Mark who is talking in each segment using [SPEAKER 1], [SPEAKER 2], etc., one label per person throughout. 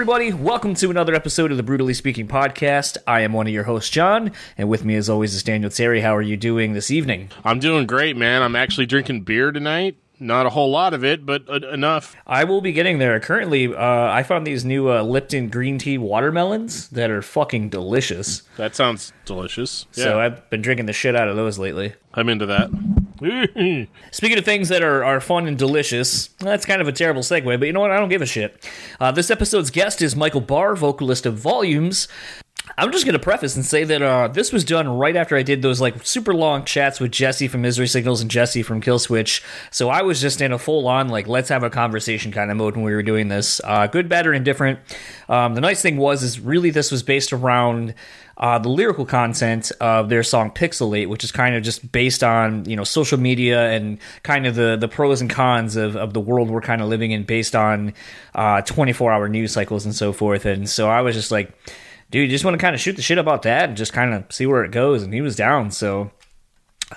[SPEAKER 1] Everybody? Welcome to another episode of the Brutally Speaking podcast. I am one of your hosts, John, and with me, as always, is Daniel Terry. How are you doing this evening?
[SPEAKER 2] I'm doing great, man. I'm actually drinking beer tonight. Not a whole lot of it, but uh, enough.
[SPEAKER 1] I will be getting there. Currently, uh, I found these new uh, Lipton green tea watermelons that are fucking delicious.
[SPEAKER 2] That sounds delicious. Yeah.
[SPEAKER 1] So I've been drinking the shit out of those lately.
[SPEAKER 2] I'm into that.
[SPEAKER 1] Speaking of things that are, are fun and delicious, that's kind of a terrible segue, but you know what? I don't give a shit. Uh, this episode's guest is Michael Barr, vocalist of Volumes. I'm just going to preface and say that uh, this was done right after I did those like super long chats with Jesse from Misery Signals and Jesse from Killswitch. So I was just in a full on like let's have a conversation kind of mode when we were doing this. Uh, good, bad, or indifferent. Um, the nice thing was is really this was based around uh, the lyrical content of their song Pixelate, which is kind of just based on you know social media and kind of the the pros and cons of, of the world we're kind of living in, based on uh, 24 hour news cycles and so forth. And so I was just like, dude, you just want to kind of shoot the shit about that and just kind of see where it goes. And he was down, so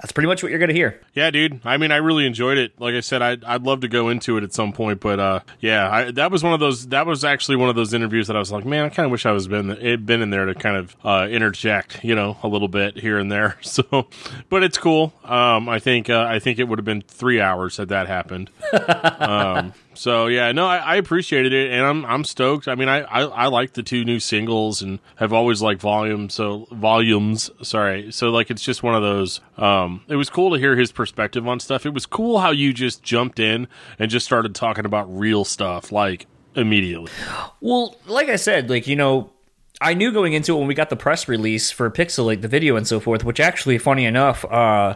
[SPEAKER 1] that's pretty much what you're gonna hear.
[SPEAKER 2] yeah, dude. I mean, I really enjoyed it. Like I said, I'd, I'd love to go into it at some point, but uh, yeah, I, that was one of those. That was actually one of those interviews that I was like, man, I kind of wish I was been it been in there to kind of uh, interject, you know, a little bit here and there. So, but it's cool. Um, I think uh, I think it would have been three hours had that happened. um, so yeah, no, I, I appreciated it, and I'm I'm stoked. I mean, I, I I like the two new singles, and have always liked volume. So volumes, sorry. So like, it's just one of those. Um, it was cool to hear his perspective on stuff. It was cool how you just jumped in and just started talking about real stuff, like immediately.
[SPEAKER 1] Well, like I said, like you know, I knew going into it when we got the press release for Pixelate, the video and so forth. Which actually, funny enough, uh,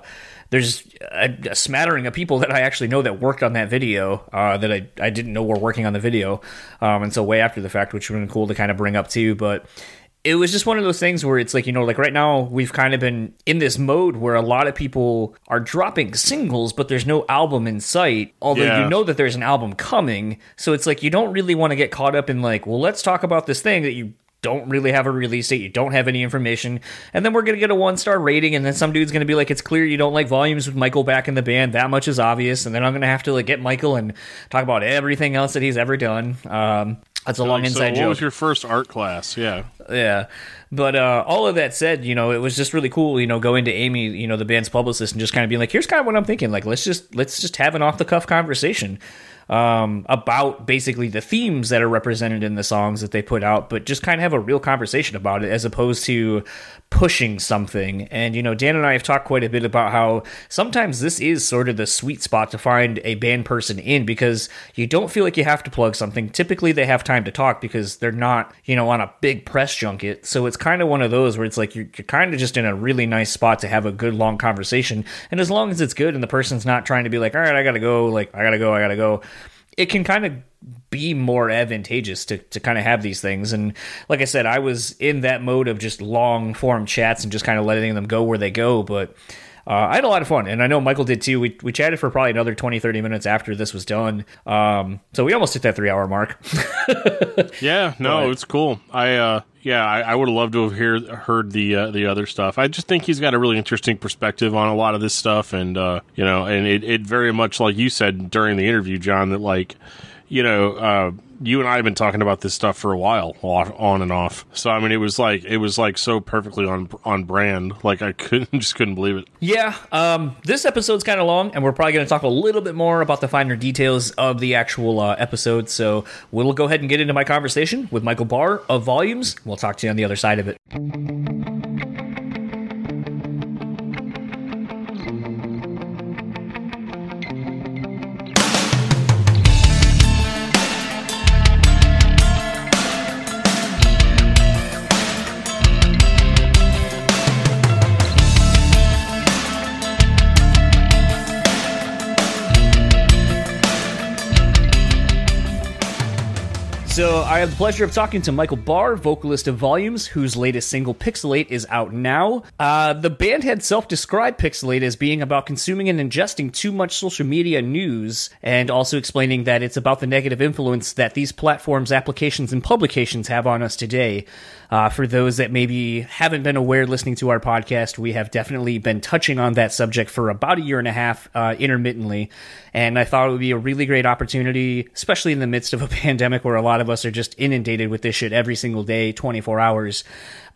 [SPEAKER 1] there's a, a smattering of people that I actually know that worked on that video uh, that I I didn't know were working on the video, um, and so way after the fact, which would have been cool to kind of bring up too, but. It was just one of those things where it's like, you know, like right now we've kind of been in this mode where a lot of people are dropping singles, but there's no album in sight. Although
[SPEAKER 2] Yeah.
[SPEAKER 1] you know that there's an album coming. So it's like you don't really want to get caught up in like, well, let's talk about this thing that you don't really have a release date, you don't have any information, and then we're gonna get a one star rating, and then some dude's gonna be like, it's clear you don't like volumes with Michael back in the band, that much is obvious, and then I'm gonna have to like get Michael and talk about everything else that he's ever done. Um, that's a long
[SPEAKER 2] Like, so
[SPEAKER 1] inside
[SPEAKER 2] what
[SPEAKER 1] joke.
[SPEAKER 2] was your first art class? Yeah.
[SPEAKER 1] Yeah. But uh, all of that said, you know, it was just really cool, you know, going to Amy, you know, the band's publicist, and just kind of being like, here's kind of what I'm thinking. Like, let's just let's just have an off the cuff conversation um, about basically the themes that are represented in the songs that they put out, but just kind of have a real conversation about it as opposed to pushing something. And you know, Dan and I have talked quite a bit about how sometimes this is sort of the sweet spot to find a band person in because you don't feel like you have to plug something. Typically, they have time to talk because they're not, you know, on a big press junket. So it's kind of one of those where it's like you're, you're kind of just in a really nice spot to have a good long conversation. And as long as it's good and the person's not trying to be like, all right, I gotta go, like, I gotta go, I gotta go, it can kind of be more advantageous to, to kind of have these things. And like I said, I was in that mode of just long form chats and just kind of letting them go where they go. But uh, I had a lot of fun. And I know Michael did too. We, we chatted for probably another 20, 30 minutes after this was done. Um, so we almost hit that three hour mark.
[SPEAKER 2] Yeah, no,
[SPEAKER 1] But-
[SPEAKER 2] it's cool. I uh yeah, I, I would have loved to have hear, heard the uh, the other stuff. I just think he's got a really interesting perspective on a lot of this stuff, and uh, you know, and it, it very much like you said during the interview, John, that like you know, uh, you and I have been talking about this stuff for a while, on and off. So I mean, it was like it was like so perfectly on on brand. Like I couldn't just couldn't believe it.
[SPEAKER 1] Yeah, um, this episode's kind of long, and we're probably going to talk a little bit more about the finer details of the actual uh, episode. So we'll go ahead and get into my conversation with Michael Barr of Volumes. We'll talk to you on the other side of it. So I have the pleasure of talking to Michael Barr, vocalist of Volumes, whose latest single Pixelate is out now. Uh, the band had self-described Pixelate as being about consuming and ingesting too much social media news, and also explaining that it's about the negative influence that these platforms, applications, and publications have on us today. Uh, for those that maybe haven't been aware listening to our podcast, we have definitely been touching on that subject for about a year and a half uh, intermittently. And I thought it would be a really great opportunity, especially in the midst of a pandemic where a lot of us are just inundated with this shit every single day, 24 hours,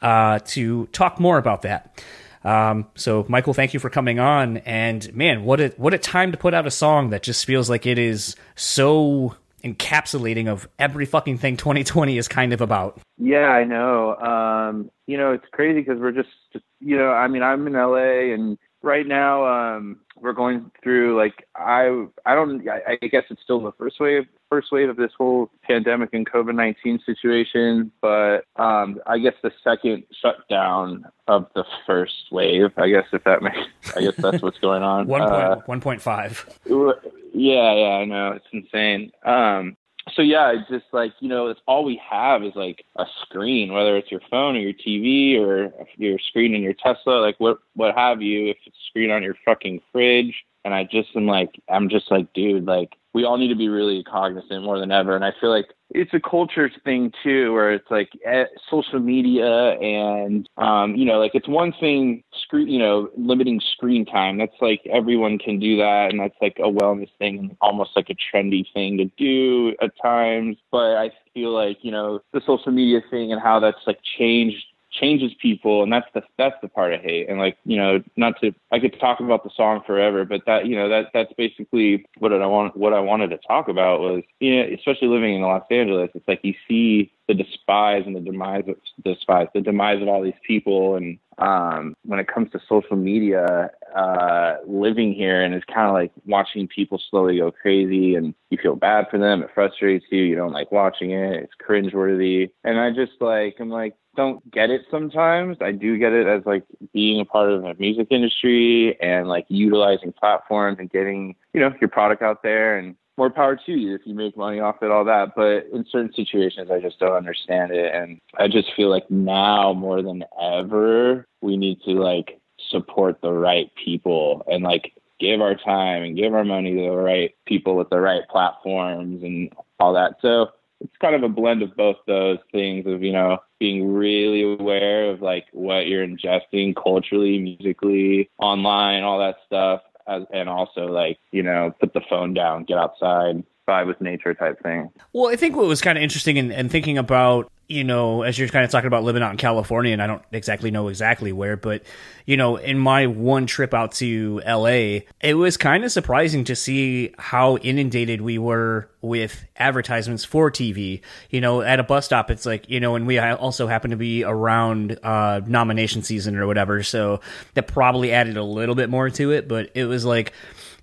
[SPEAKER 1] uh, to talk more about that. Um, so Michael, thank you for coming on. And man, what a what a time to put out a song that just feels like it is so encapsulating of every fucking thing 2020 is kind of about.
[SPEAKER 3] Yeah, I know. Um, you know, it's crazy because we're just, just, you know, I mean, I'm in LA and right now um we're going through like i i don't i, I guess it's still the first wave first wave of this whole pandemic and covid-19 situation but um i guess the second shutdown of the first wave i guess if that makes i guess that's what's going on
[SPEAKER 1] 1. Uh, 1.5
[SPEAKER 3] yeah yeah i know it's insane um so yeah, it's just like you know, it's all we have is like a screen, whether it's your phone or your TV or your screen in your Tesla, like what what have you. If it's a screen on your fucking fridge, and I just am like, I'm just like, dude, like we all need to be really cognizant more than ever. And I feel like it's a culture thing too, where it's like eh, social media and, um, you know, like it's one thing, screen, you know, limiting screen time. That's like everyone can do that. And that's like a wellness thing, almost like a trendy thing to do at times. But I feel like, you know, the social media thing and how that's like changed changes people and that's the that's the part I hate. And like, you know, not to I could talk about the song forever, but that you know, that that's basically what I want what I wanted to talk about was you know, especially living in Los Angeles, it's like you see the despise and the demise of despise, the demise of all these people and um when it comes to social media, uh living here and it's kinda like watching people slowly go crazy and you feel bad for them, it frustrates you, you don't like watching it, it's cringeworthy. And I just like I'm like don't get it sometimes. I do get it as like being a part of the music industry and like utilizing platforms and getting, you know, your product out there and more power to you if you make money off it, all that. But in certain situations, I just don't understand it. And I just feel like now more than ever, we need to like support the right people and like give our time and give our money to the right people with the right platforms and all that. So it's kind of a blend of both those things of you know being really aware of like what you're ingesting culturally musically online all that stuff as, and also like you know put the phone down get outside vibe with nature type thing.
[SPEAKER 1] Well i think what was kind of interesting in, in thinking about you know, as you're kind of talking about living out in California, and I don't exactly know exactly where, but you know, in my one trip out to LA, it was kind of surprising to see how inundated we were with advertisements for TV. You know, at a bus stop, it's like, you know, and we also happen to be around uh, nomination season or whatever, so that probably added a little bit more to it, but it was like,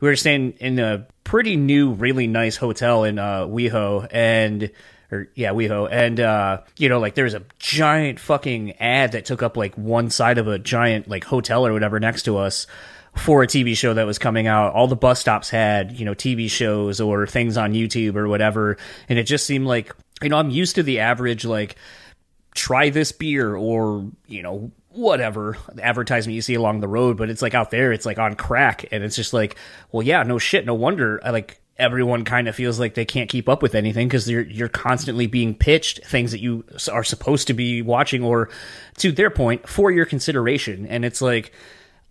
[SPEAKER 1] we were staying in a pretty new, really nice hotel in uh, WeHo, and or yeah, WeHo, and uh, you know, like there's a giant fucking ad that took up like one side of a giant like hotel or whatever next to us for a TV show that was coming out. All the bus stops had, you know, TV shows or things on YouTube or whatever, and it just seemed like, you know, I'm used to the average like try this beer or, you know, whatever advertisement you see along the road, but it's like out there, it's like on crack, and it's just like, well, yeah, no shit, no wonder. I like everyone kind of feels like they can't keep up with anything because you're you're constantly being pitched things that you are supposed to be watching or to their point for your consideration. And it's like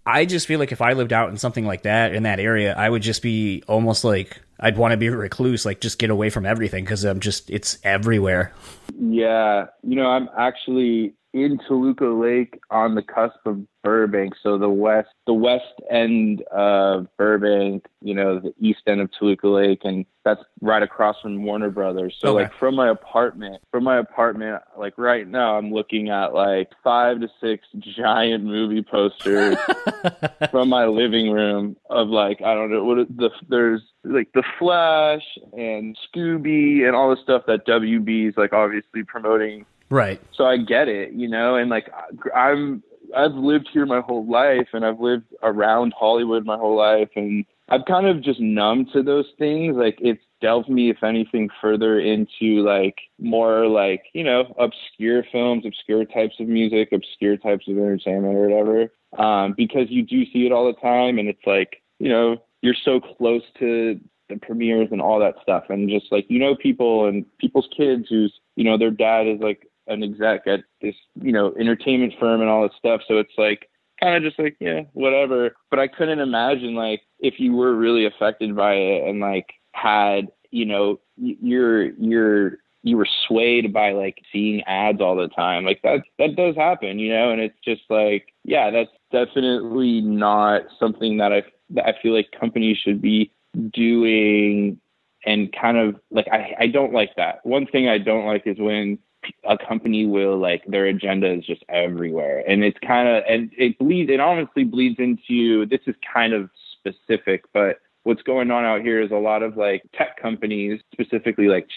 [SPEAKER 1] I just feel like if I lived out in something like that in that area I would just be almost like I'd want to be a recluse like just get away from everything because I'm just it's everywhere.
[SPEAKER 3] Yeah you know I'm actually in Toluca Lake on the cusp of Burbank, so the west the west end of Burbank, you know, the east end of Toluca Lake, and that's right across from Warner Brothers. So okay. like from my apartment, from my apartment, like right now, I'm looking at like five to six giant movie posters from my living room of like I don't know what the there's like the Flash and Scooby and all the stuff that WB is like obviously promoting
[SPEAKER 1] Right.
[SPEAKER 3] So I get it, you know, and like I'm I've lived here my whole life and I've lived around Hollywood my whole life and I've kind of just numb to those things. Like it's delved me, if anything, further into like more like, you know, obscure films, obscure types of music, obscure types of entertainment or whatever. Um, because you do see it all the time and it's like, you know, you're so close to the premieres and all that stuff and just like you know people and people's kids who's you know their dad is like an exec at this, you know, entertainment firm and all this stuff. So it's like kind of just like, yeah, whatever. But I couldn't imagine like if you were really affected by it and like had, you know, your your you were swayed by like seeing ads all the time. Like that that does happen, you know, and it's just like yeah, that's definitely not something that I that I feel like companies should be doing and kind of like I, I don't like that. One thing I don't like is when a company will like their agenda is just everywhere. And it's kind of and it bleeds it honestly bleeds into this is kind of specific but what's going on out here is a lot of like tech companies specifically like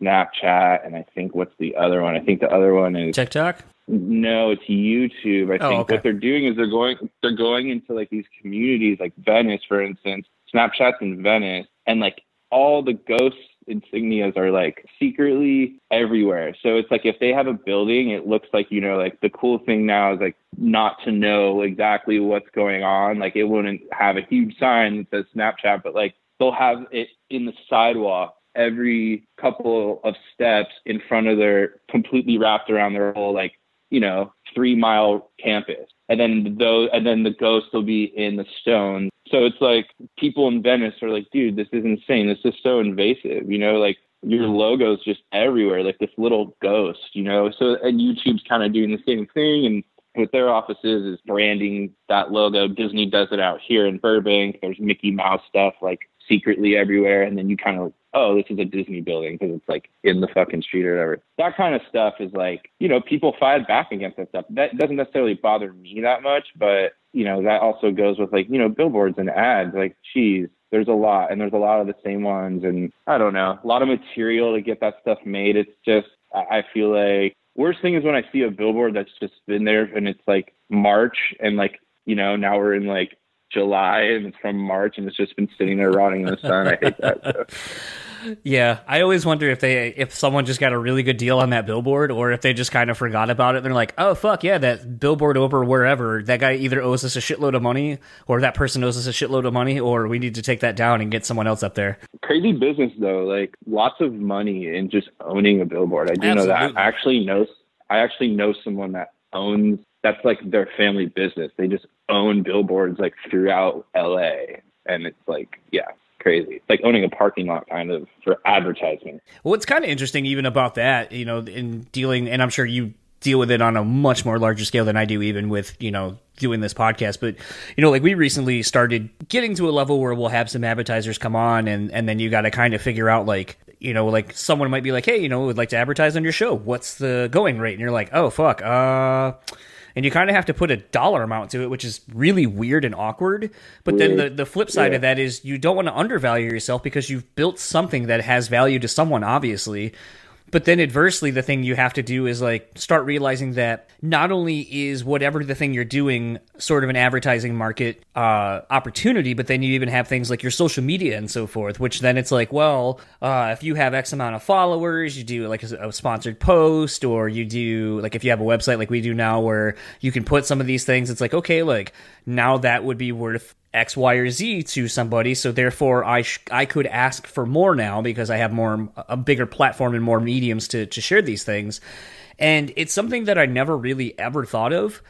[SPEAKER 3] snapchat and i think what's the other one? I think the other one is
[SPEAKER 1] tiktok?
[SPEAKER 3] No it's youtube i
[SPEAKER 1] oh,
[SPEAKER 3] think.
[SPEAKER 1] Okay.
[SPEAKER 3] what they're doing is they're going they're going into like these communities like venice for instance. Snapchat's in venice and like all the ghosts insignias are like secretly everywhere. So it's like if they have a building, it looks like, you know, like the cool thing now is like not to know exactly what's going on. Like it wouldn't have a huge sign that says Snapchat, but like they'll have it in the sidewalk every couple of steps in front of their completely wrapped around their whole like, you know, three mile campus. And then those and then the ghost will be in the stone so it's like people in Venice are like, dude, this is insane. This is so invasive. You know, like your logo's just everywhere, like this little ghost, you know. So and YouTube's kind of doing the same thing and with their offices is branding that logo. Disney does it out here in Burbank. There's Mickey Mouse stuff like secretly everywhere, and then you kind of oh, this is a Disney building because it's like in the fucking street or whatever. That kind of stuff is like you know people fight back against that stuff. That doesn't necessarily bother me that much, but you know, that also goes with like, you know, billboards and ads. Like, geez, there's a lot, and there's a lot of the same ones, and I don't know, a lot of material to get that stuff made. It's just, I feel like worst thing is when I see a billboard that's just been there and it's like March and like, you know, now we're in like July and it's from March and it's just been sitting there rotting in the sun. I hate that. So.
[SPEAKER 1] Yeah, I always wonder if they if someone just got a really good deal on that billboard or if they just kind of forgot about it. They're like, "Oh fuck, yeah, that billboard over wherever. That guy either owes us a shitload of money or that person owes us a shitload of money or we need to take that down and get someone else up there."
[SPEAKER 3] Crazy business though, like lots of money in just owning a billboard. I do Absolutely. know that. I actually know I actually know someone that owns that's like their family business. They just own billboards like throughout LA and it's like, yeah, crazy. It's like owning a parking lot kind of for advertising.
[SPEAKER 1] What's kind of interesting even about that, you know, in dealing, and I'm sure you deal with it on a much more larger scale than I do, even with, you know, doing this podcast. But, you know, like we recently started getting to a level where we'll have some advertisers come on and, and then you got to kind of figure out like, you know, like someone might be like, hey, you know, would like to advertise on your show. What's the going rate? And you're like, oh, fuck. Uh, and you kind of have to put a dollar amount to it, which is really weird and awkward. But then the, the flip side yeah. of that is you don't want to undervalue yourself because you've built something that has value to someone, obviously. But then adversely, the thing you have to do is like start realizing that not only is whatever the thing you're doing sort of an advertising market uh, opportunity, but then you even have things like your social media and so forth, which then it's like, well, uh, if you have X amount of followers, you do like a, a sponsored post, or you do like if you have a website like we do now where you can put some of these things, it's like, okay, like now that would be worth X, Y, or Z to somebody. So therefore, I sh- I could ask for more now because I have more a bigger platform and more mediums to to share these things. And it's something that I never really ever thought of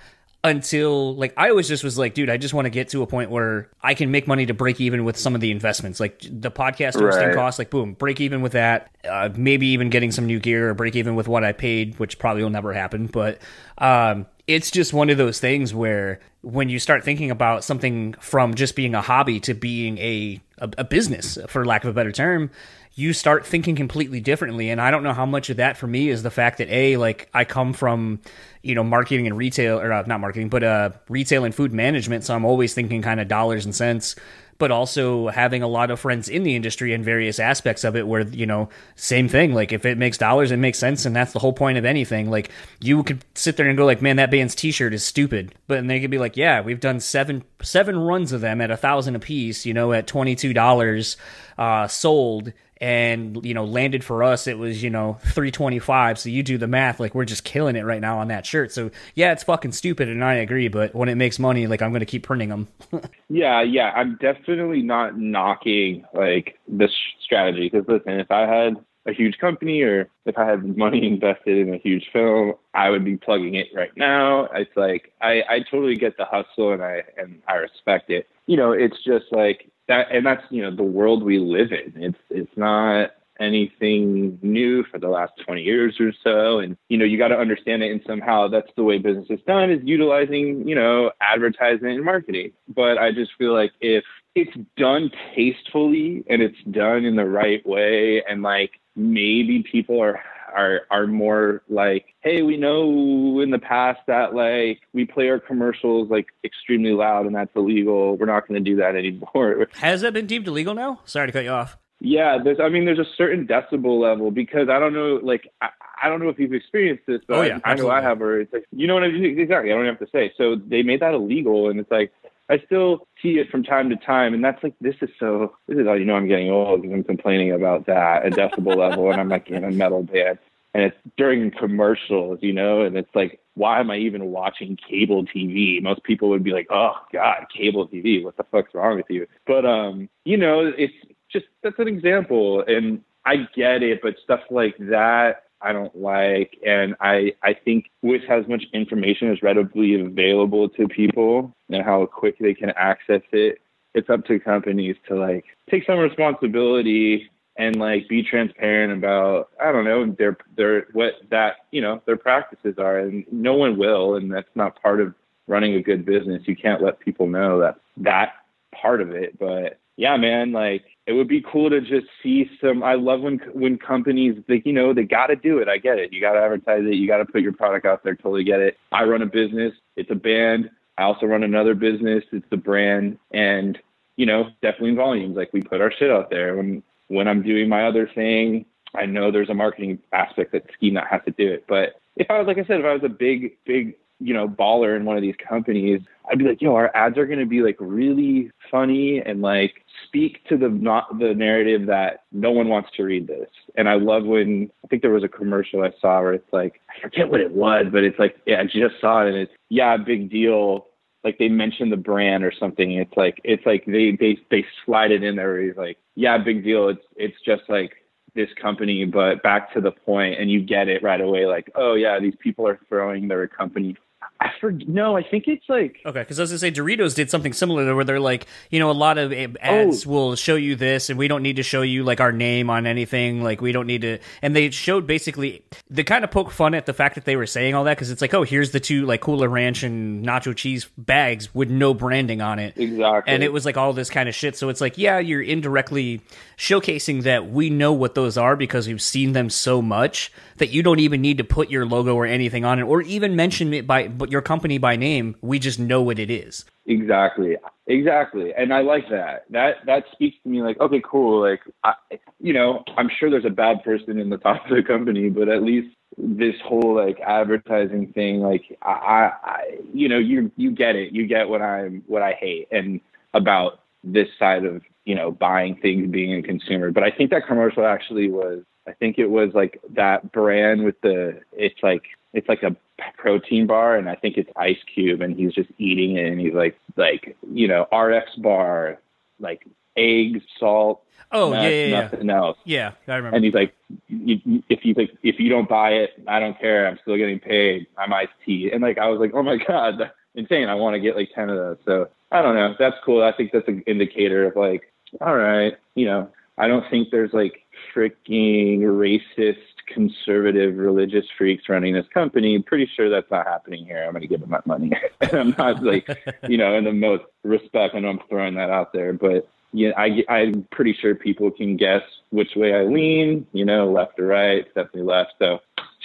[SPEAKER 1] until like I always just was like, dude, I just want to get to a point where I can make money to break even with some of the investments, like the podcast hosting right. costs. Like, boom, break even with that. Uh, maybe even getting some new gear or break even with what I paid, which probably will never happen. But um, it's just one of those things where when you start thinking about something from just being a hobby to being a, a, a business, for lack of a better term, you start thinking completely differently. And I don't know how much of that for me is the fact that a like I come from you know marketing and retail or uh, not marketing, but uh, retail and food management, so I'm always thinking kind of dollars and cents but also having a lot of friends in the industry and various aspects of it where you know same thing. Like if it makes dollars it makes sense. And that's the whole point of anything. Like you could sit there and go like man that band's t-shirt is stupid. But then they could be like yeah we've done seven seven runs of them at a thousand a piece you know at $22 uh, sold and you know landed for us it was you know 325 so you do the math like we're just killing it right now on that shirt. So yeah it's fucking stupid and i agree but when it makes money like i'm gonna keep printing them
[SPEAKER 3] yeah yeah i'm definitely not knocking like this strategy because listen if i had a huge company or if i had money invested in a huge film i would be plugging it right now it's like i i totally get the hustle and i and i respect it you know it's just like that and that's you know the world we live in it's it's not anything new for the last 20 years or so. And, you know, you got to understand it and somehow that's the way business is done is utilizing, you know, advertisement and marketing. But I just feel like if it's done tastefully and it's done in the right way and like maybe people are are are more like, hey, we know in the past that like we play our commercials like extremely loud and that's illegal. We're not going to do that anymore.
[SPEAKER 1] Has that been deemed illegal now? Sorry to cut you off.
[SPEAKER 3] Yeah, there's. I mean, there's a certain decibel level because I don't know. Like, I, I don't know if you've experienced this, but
[SPEAKER 1] oh, yeah,
[SPEAKER 3] I, I know I have. Or it's like, you know what I mean? Exactly. I don't have to say. So they made that illegal, and it's like I still see it from time to time, and that's like this is so. This is how you know I'm getting old because I'm complaining about that a decibel level, and I'm like in a metal band, and it's during commercials, you know, and it's like, why am I even watching cable TV? Most people would be like, oh God, cable TV, what the fuck's wrong with you? But um, you know, it's just that's an example, and I get it, but stuff like that I don't like. And I, I think with as much information is readily available to people and how quick they can access it, it's up to companies to like take some responsibility and like be transparent about I don't know their their what that you know their practices are and no one will and that's not part of running a good business. You can't let people know that that part of it, but yeah, man, like it would be cool to just see some i love when when companies like you know they got to do it. I get it. You got to advertise it. You got to put your product out there. Totally get it. I run a business. It's a band. I also run another business. It's the brand and you know definitely in volumes. Like we put our shit out there. When when i'm doing my other thing i know there's a marketing aspect that ski nut has to do it. But if i was like i said if i was a big big you know, baller in one of these companies, I'd be like, yo, our ads are going to be like really funny and like speak to the not the narrative that no one wants to read this. And I love when I think there was a commercial I saw where it's like I forget what it was, but it's like yeah, I just saw it and it's yeah, big deal. Like they mentioned the brand or something. It's like it's like they they they slide it in there. Where like yeah, big deal. It's it's just like this company, but back to the point, and you get it right away. Like, oh yeah, these people are throwing their company I for no, I think it's like
[SPEAKER 1] okay, because as I was gonna say Doritos did something similar where they're like, you know, a lot of eh, ads oh. will show you this, and we don't need to show you like our name on anything. Like we don't need to, and they showed basically they kind of poke fun at the fact that they were saying all that because it's like, oh, here's the two like Cooler Ranch and Nacho Cheese bags with no branding on it,
[SPEAKER 3] exactly,
[SPEAKER 1] and it was like all this kind of shit. So it's like, yeah, you're indirectly showcasing that we know what those are because we've seen them so much that you don't even need to put your logo or anything on it, or even mention it by but your company by name. We just know what it is.
[SPEAKER 3] Exactly, exactly, and I like that. That that speaks to me like, okay, cool. Like, I, you know, I'm sure there's a bad person in the top of the company, but at least this whole like advertising thing, like, I, I, you know, you you get it. You get what I'm what I hate and about this side of you know buying things, being a consumer. But I think that commercial actually was I think it was like that brand with the it's like it's like a protein bar and I think it's Ice Cube and he's just eating it and he's like like you know RX bar like eggs salt
[SPEAKER 1] oh nuts, yeah, yeah.
[SPEAKER 3] nothing else.
[SPEAKER 1] Yeah I remember.
[SPEAKER 3] And he's like if you like if you don't buy it I don't care. I'm still getting paid. I'm iced tea and like I was like oh my god that's insane. I want to get like ten of those. So I don't know. That's cool. I think that's an indicator of like all right you know I don't think there's like freaking racist, conservative, religious freaks running this company. Pretty sure that's not happening here. I'm going to give them that money. and I'm not like, you know, in the most respect. I know I'm throwing that out there, but yeah, I, I'm pretty sure people can guess which way I lean, you know, left or right, definitely left. So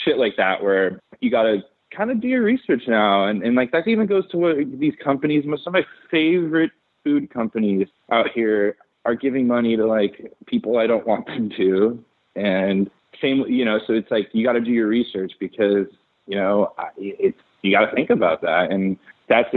[SPEAKER 3] shit like that, where you got to kind of do your research now. And, and like that even goes to what these companies, most of my favorite food companies out here are giving money to like people I don't want them to, and same, you know. So it's like you got to do your research because you know it's you got to think about that, and that's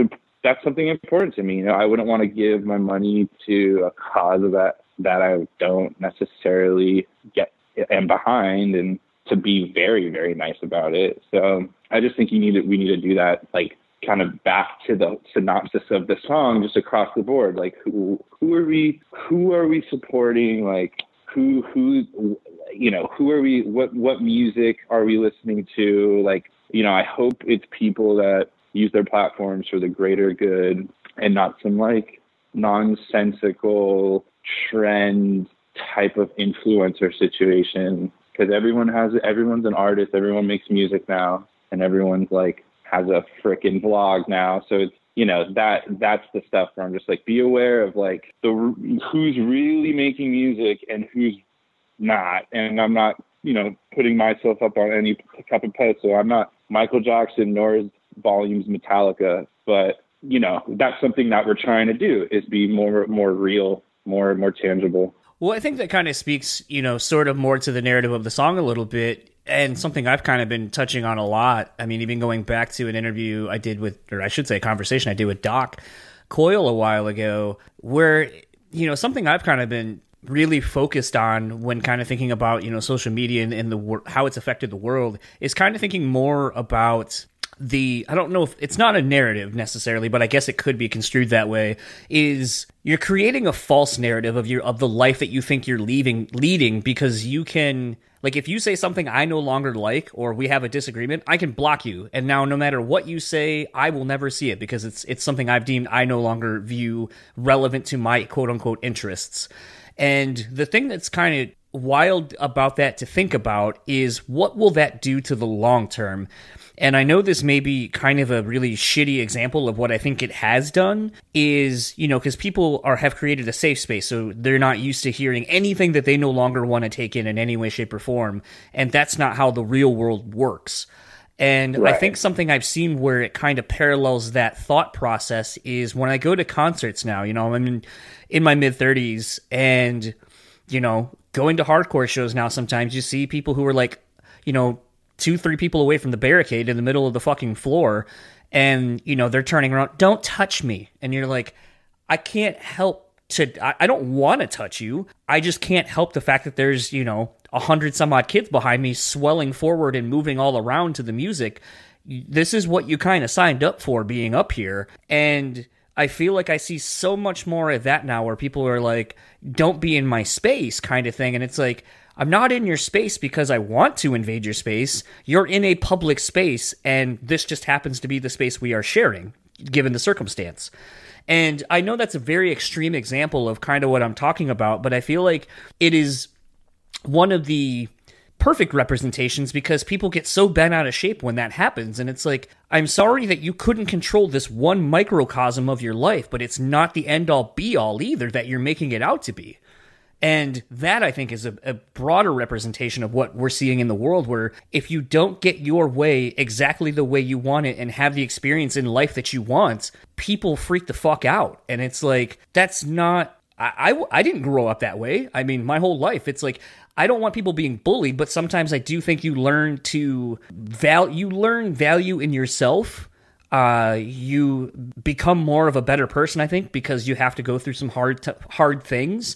[SPEAKER 3] that's something important to me. You know, I wouldn't want to give my money to a cause that that I don't necessarily get am behind, and to be very very nice about it. So I just think you need to we need to do that like kind of back to the synopsis of the song just across the board like who who are we who are we supporting like who who you know who are we what what music are we listening to? Like you know i hope it's people that use their platforms for the greater good and not some like nonsensical trend type of influencer situation. Because everyone has everyone's an artist, everyone makes music now, and everyone's like has a freaking blog now. So it's you know that that's the stuff where I'm just like be aware of like the who's really making music and who's not, and I'm not you know putting myself up on any type of pedestal. I'm not Michael Jackson nor is Volumes Metallica, but you know that's something that we're trying to do is be more more real, more more tangible.
[SPEAKER 1] Well, I think that kind of speaks, you know, sort of more to the narrative of the song a little bit and something I've kind of been touching on a lot. I mean, even going back to an interview I did with, or I should say, a conversation I did with Doc Coyle a while ago, where, you know, something I've kind of been really focused on when kind of thinking about, you know, social media and, and the how it's affected the world is kind of thinking more about the I don't know if it's not a narrative necessarily, but I guess it could be construed that way. Is you're creating a false narrative of your of the life that you think you're leaving leading because you can like if you say something I no longer like or we have a disagreement, I can block you. And now no matter what you say, I will never see it because it's it's something I've deemed I no longer view relevant to my quote unquote interests. And the thing that's kind of wild about that to think about is what will that do to the long term? and I know this may be kind of a really shitty example of what I think it has done is, you know, because people are have created a safe space, so they're not used to hearing anything that they no longer want to take in in any way, shape, or form, and that's not how the real world works. And right. I think something I've seen where it kind of parallels that thought process is when I go to concerts now. You know, I'm in, in my mid 30s, and you know, going to hardcore shows now. Sometimes you see people who are like, you know, two, three people away from the barricade in the middle of the fucking floor, and you know they're turning around. Don't touch me, and you're like, I can't help to. I, I don't want to touch you. I just can't help the fact that there's you know a hundred some odd kids behind me swelling forward and moving all around to the music. This is what you kind of signed up for being up here, and. I feel like I see so much more of that now where people are like, don't be in my space kind of thing. And it's like, I'm not in your space because I want to invade your space. You're in a public space, and this just happens to be the space we are sharing, given the circumstance. And I know that's a very extreme example of kind of what I'm talking about, but I feel like it is one of the perfect representations because people get so bent out of shape when that happens. And it's like, I'm sorry that you couldn't control this one microcosm of your life, but it's not the end all be all either that you're making it out to be. And that I think is a, a, broader representation of what we're seeing in the world where if you don't get your way exactly the way you want it and have the experience in life that you want, people freak the fuck out. And it's like, that's not, I, I, I didn't grow up that way. I mean, my whole life, it's like, I don't want people being bullied, but sometimes I do think you learn to value, you learn value in yourself uh, you become more of a better person, I think, because you have to go through some hard, t- hard things.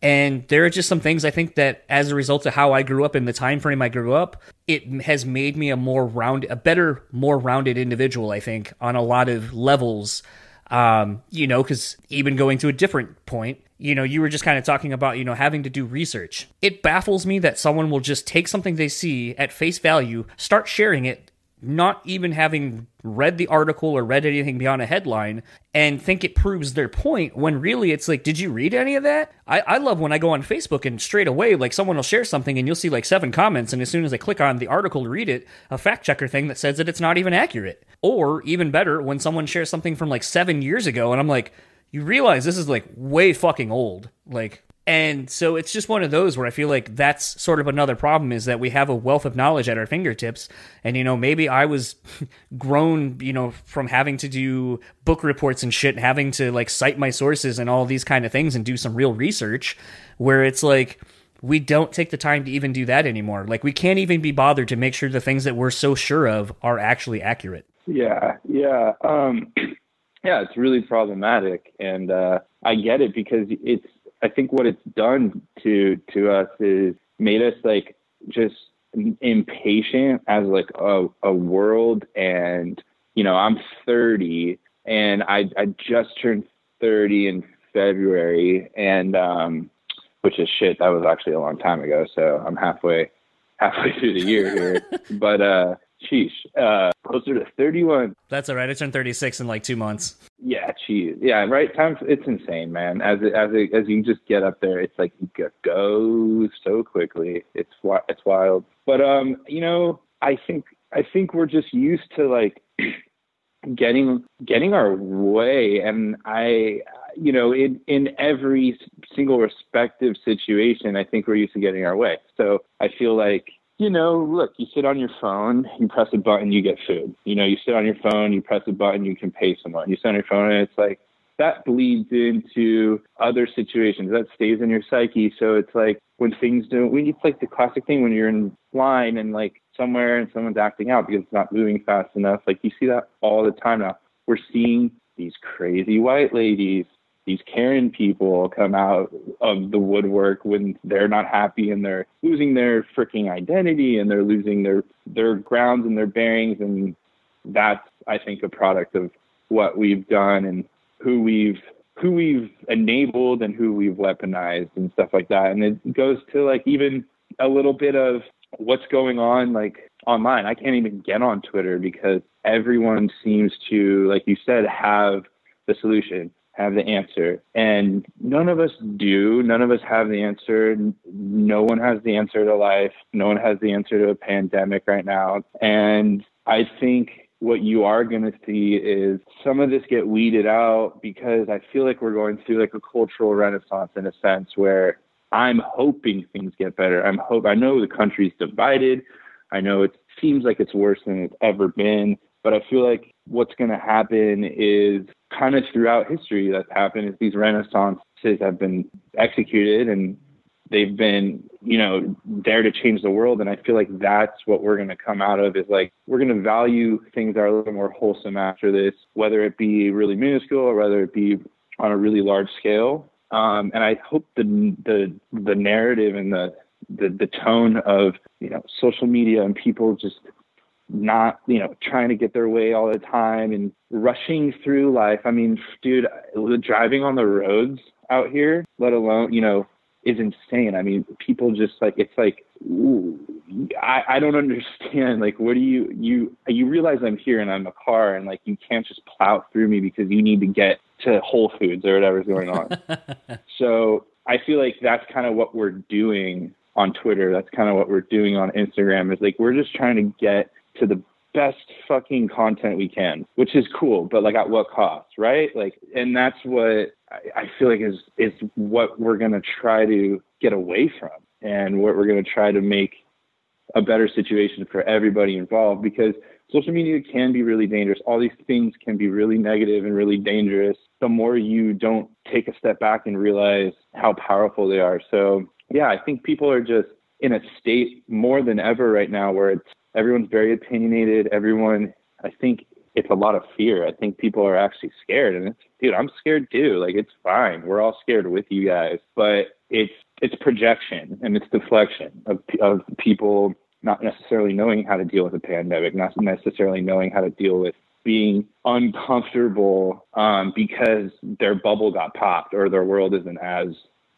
[SPEAKER 1] And there are just some things I think that as a result of how I grew up in the time frame I grew up, it has made me a more round a better, more rounded individual, I think, on a lot of levels. Um, you know, because even going to a different point, you know, you were just kind of talking about, you know, having to do research. It baffles me that someone will just take something they see at face value, start sharing it, not even having read the article or read anything beyond a headline and think it proves their point when really it's like, did you read any of that? I, I love when I go on Facebook and straight away, like someone will share something and you'll see like seven comments. And as soon as I click on the article to read it, a fact checker thing that says that it's not even accurate. Or even better, when someone shares something from like seven years ago and I'm like, you realize this is like way fucking old. Like, and so it's just one of those where I feel like that's sort of another problem is that we have a wealth of knowledge at our fingertips. And, you know, maybe I was grown, you know, from having to do book reports and shit, having to like cite my sources and all these kind of things and do some real research where it's like, we don't take the time to even do that anymore. Like, we can't even be bothered to make sure the things that we're so sure of are actually accurate.
[SPEAKER 3] Yeah. Yeah. Um, yeah, it's really problematic. And, uh, I get it because it's, I think what it's done to to us is made us like just impatient as like a, a world and you know i'm 30 and i i just turned 30 in february and um which is shit that was actually a long time ago so i'm halfway halfway through the year here but uh sheesh uh closer to 31
[SPEAKER 1] that's all right i turned 36 in like two months
[SPEAKER 3] yeah Jeez, yeah, right. Time it's insane, man. As it, as it, as you just get up there, it's like it goes so quickly. It's it's wild. But um, you know, I think I think we're just used to like getting getting our way, and I, you know, in in every single respective situation, I think we're used to getting our way. So I feel like you know, look, you sit on your phone, you press a button, you get food. You know, you sit on your phone, you press a button, you can pay someone. You sit on your phone, and it's like that bleeds into other situations. That stays in your psyche. So it's like when things don't, when it's like the classic thing when you're in line and like somewhere and someone's acting out because it's not moving fast enough. Like you see that all the time now. We're seeing these crazy white ladies these Karen people come out of the woodwork when they're not happy and they're losing their freaking identity and they're losing their their grounds and their bearings. And that's I think a product of what we've done and who we've who we've enabled and who we've weaponized and stuff like that. And it goes to like even a little bit of what's going on like online. I can't even get on Twitter because everyone seems to like you said have the solution have the answer. And none of us do. None of us have the answer. No one has the answer to life. No one has the answer to a pandemic right now. And I think what you are going to see is some of this get weeded out because I feel like we're going through like a cultural renaissance in a sense where I'm hoping things get better. I'm hope I know the country's divided. I know it seems like it's worse than it's ever been, but I feel like what's going to happen is kind of throughout history that's happened is these renaissances have been executed and they've been you know there to change the world. And i feel like that's what we're going to come out of is like we're going to value things that are a little more wholesome after this whether it be really minuscule or whether it be on a really large scale. Um, and i hope the the the narrative and the the, the tone of you know social media and people just not, you know, trying to get their way all the time and rushing through life. I mean, dude, driving on the roads out here, let alone, you know, is insane. I mean, people just like it's like ooh, I I don't understand. Like, what do you you you realize I'm here and I'm a car and like you can't just plow through me because you need to get to Whole Foods or whatever's going on. so I feel like that's kind of what we're doing on Twitter. That's kind of what we're doing on Instagram. Is like we're just trying to get to the best fucking content we can, which is cool, but like at what cost, right? Like, and that's what I, feel like is is what we're gonna try to get away from, and what we're gonna try to make a better situation for everybody involved because social media can be really dangerous. All these things can be really negative and really dangerous. The more you don't take a step back and realize how powerful they are. So, yeah, I think people are just in a state more than ever right now where it's everyone's very opinionated. Everyone, I think it's a lot of fear. I think people are actually scared, and it's, dude, I'm scared too. Like it's fine. We're all scared with you guys, but it's it's projection and it's deflection of of people not necessarily knowing how to deal with a pandemic, not necessarily knowing how to deal with being uncomfortable um, because their bubble got popped or their world isn't as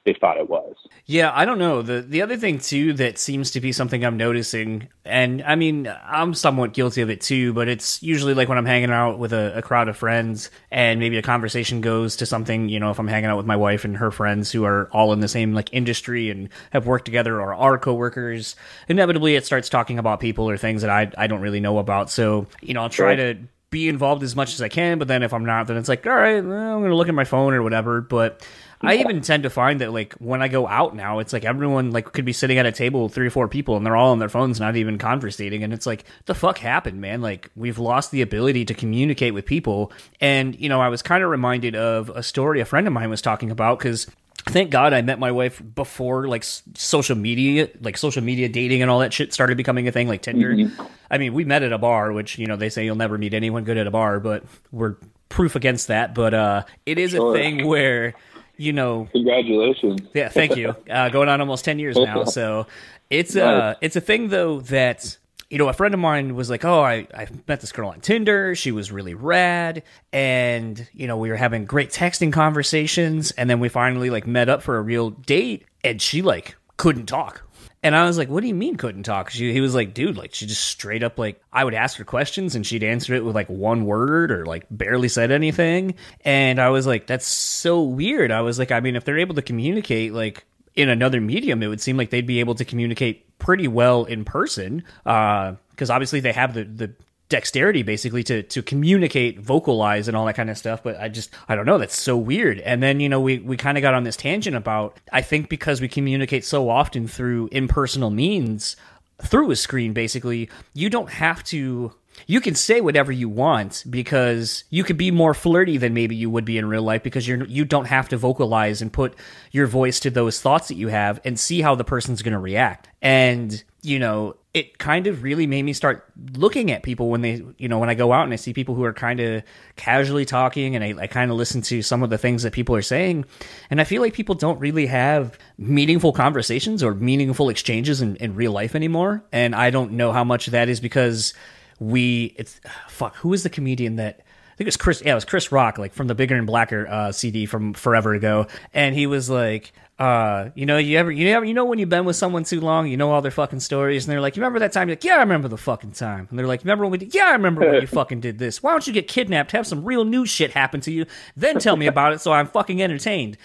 [SPEAKER 3] they thought it was.
[SPEAKER 1] Yeah, I don't know. The the other thing too that seems to be something I'm noticing, and I mean I'm somewhat guilty of it too, but it's usually like when I'm hanging out with a, a crowd of friends and maybe a conversation goes to something, you know, if I'm hanging out with my wife and her friends who are all in the same like industry and have worked together or are coworkers, inevitably it starts talking about people or things that I I don't really know about. So, you know, I'll try to be involved as much as I can, but then if I'm not, then it's like, all right, well, I'm going to look at my phone or whatever. But I even tend to find that like when I go out now, it's like everyone like could be sitting at a table with three or four people and they're all on their phones, not even conversating. And it's like, the fuck happened, man? Like we've lost the ability to communicate with people. And, you know, I was kind of reminded of a story a friend of mine was talking about because thank God I met my wife before like social media, like social media dating and all that shit started becoming a thing, like Tinder. Mm-hmm. I mean, we met at a bar, which you know they say you'll never meet anyone good at a bar, but we're proof against that. But uh, it is sure. a thing where you know
[SPEAKER 3] congratulations.
[SPEAKER 1] Yeah thank you. Uh, going on almost 10 years now so it's uh, nice. a it's a thing though that you know a friend of mine was like oh I, I met this girl on tinder. She was really rad. And you know we were having great texting conversations and then we finally like met up for a real date and she like couldn't talk And I was like, what do you mean couldn't talk? She, he was like, dude, like she just straight up like I would ask her questions and she'd answer it with like one word or like barely said anything. And I was like, that's so weird. I was like, I mean, if they're able to communicate like in another medium, it would seem like they'd be able to communicate pretty well in person. Uh, Because obviously they have the, the dexterity basically to to communicate, vocalize, and all that kind of stuff. But I just I don't know. That's so weird. And then you know we we kind of got on this tangent about I think because we communicate so often through impersonal means through a screen basically you don't have to you can say whatever you want because you could be more flirty than maybe you would be in real life because you're you don't have to vocalize and put your voice to those thoughts that you have and see how the person's going to react. And you know, it kind of really made me start looking at people when they, you know, when I go out and I see people who are kind of casually talking and I, I kind of listen to some of the things that people are saying. And I feel like people don't really have meaningful conversations or meaningful exchanges in, in real life anymore. And I don't know how much that is because we, it's, fuck, who is the comedian that, I think it was Chris. Yeah, it was Chris Rock, like from the Bigger and Blacker uh, CD from forever ago, and he was like, uh, you know, you ever, you ever, you know, when you've been with someone too long, you know all their fucking stories, and they're like, you remember that time? You're like, yeah, I remember the fucking time. And they're like, remember when we did? Yeah, I remember when you fucking did this. Why don't you get kidnapped, have some real new shit happen to you, then tell me about it, so I'm fucking entertained.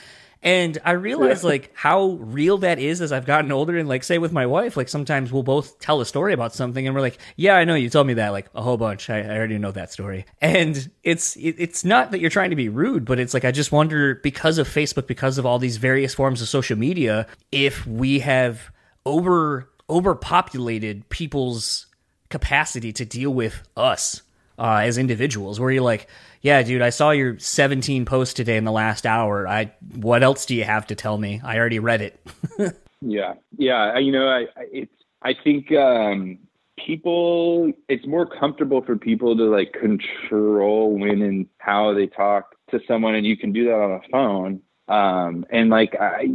[SPEAKER 1] And I realize like how real that is as I've gotten older and like say with my wife, like sometimes we'll both tell a story about something and we're like, yeah, I know you told me that like a whole bunch. I, I already know that story. And it's, it, it's not that you're trying to be rude, but it's like, I just wonder because of Facebook, because of all these various forms of social media, if we have over, overpopulated people's capacity to deal with us uh, as individuals where you're like, yeah, dude, I saw your 17 posts today in the last hour. I what else do you have to tell me? I already read it.
[SPEAKER 3] yeah, yeah. You know, I it's I think um, people it's more comfortable for people to like control when and how they talk to someone, and you can do that on a phone. Um, and like I,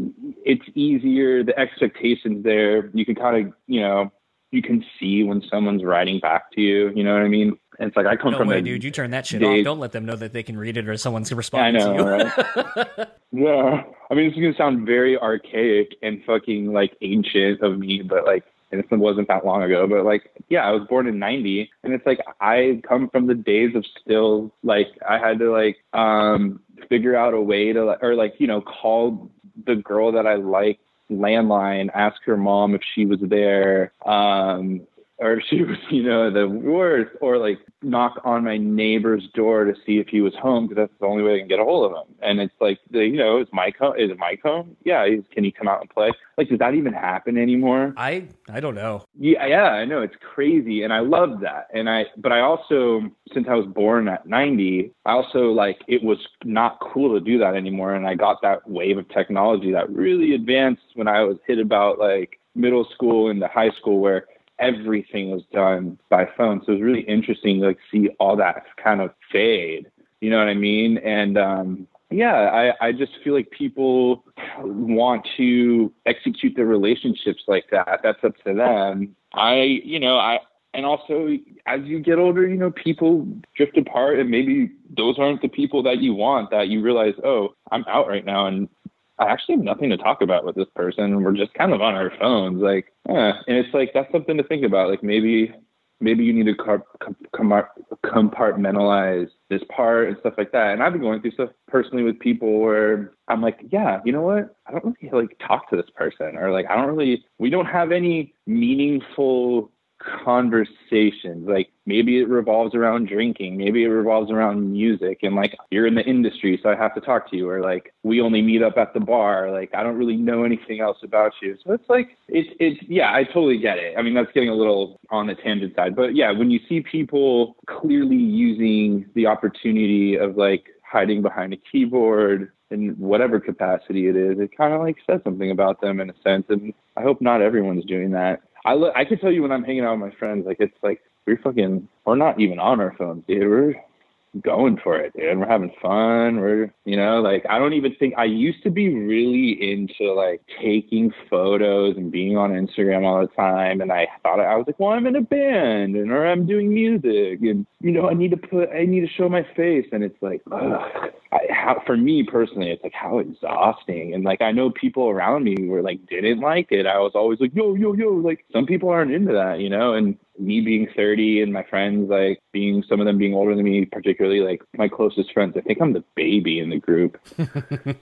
[SPEAKER 3] it's easier. The expectations there. You can kind of you know you can see when someone's writing back to you. You know what I mean? It's like I come
[SPEAKER 1] no
[SPEAKER 3] from
[SPEAKER 1] way, dude. You turn that shit off. Don't let them know that they can read it or someone's responding
[SPEAKER 3] I know,
[SPEAKER 1] to you.
[SPEAKER 3] right? yeah. I mean, it's gonna sound very archaic and fucking like ancient of me, but like, and this wasn't that long ago. But like, yeah, I was born in '90, and it's like I come from the days of still like I had to like um figure out a way to or like you know call the girl that I like landline, ask her mom if she was there, um, or she was, you know, the worst, or like knock on my neighbor's door to see if he was home because that's the only way I can get a hold of him. And it's like, the, you know, is Mike home? Is it Mike home? Yeah. Can he come out and play? Like, does that even happen anymore?
[SPEAKER 1] I I don't know.
[SPEAKER 3] Yeah, yeah, I know it's crazy, and I love that. And I, but I also, since I was born at '90, I also like it was not cool to do that anymore. And I got that wave of technology that really advanced when I was hit about like middle school into high school, where everything was done by phone. So it was really interesting to like see all that kind of fade. You know what I mean? And um yeah, I, I just feel like people want to execute their relationships like that. That's up to them. I you know, I and also as you get older, you know, people drift apart and maybe those aren't the people that you want that you realize, oh, I'm out right now and I actually have nothing to talk about with this person. We're just kind of on our phones, like, eh. and it's like that's something to think about. Like maybe, maybe you need to compartmentalize this part and stuff like that. And I've been going through stuff personally with people where I'm like, yeah, you know what? I don't really like talk to this person, or like I don't really. We don't have any meaningful conversations. Like maybe it revolves around drinking, maybe it revolves around music, and like you're in the industry, so I have to talk to you, or like we only meet up at the bar. Like I don't really know anything else about you. So it's like it's it's yeah, I totally get it. I mean that's getting a little on the tangent side, but yeah, when you see people clearly using the opportunity of like hiding behind a keyboard in whatever capacity it is, it kind of like says something about them in a sense. And I hope not everyone's doing that. I look, I can tell you when I'm hanging out with my friends, like it's like we're fucking, we're not even on our phones, dude. We're going for it, dude. We're having fun. We're, you know, like I don't even think I used to be really into like taking photos and being on Instagram all the time. And I thought I was like, well, I'm in a band and or I'm doing music and you know, I need to put, I need to show my face. And it's like, ugh. I, how, for me personally, it's like how exhausting. And like I know people around me were like didn't like it. I was always like, yo, yo, yo. Like some people aren't into that, you know. And me being 30 and my friends like being some of them being older than me particularly like my closest friends i think i'm the baby in the group.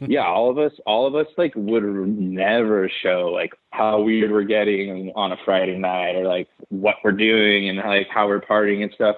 [SPEAKER 3] Yeah all of us all of us like would never show like how weird we're getting on a friday night or like what we're doing and like how we're partying and stuff.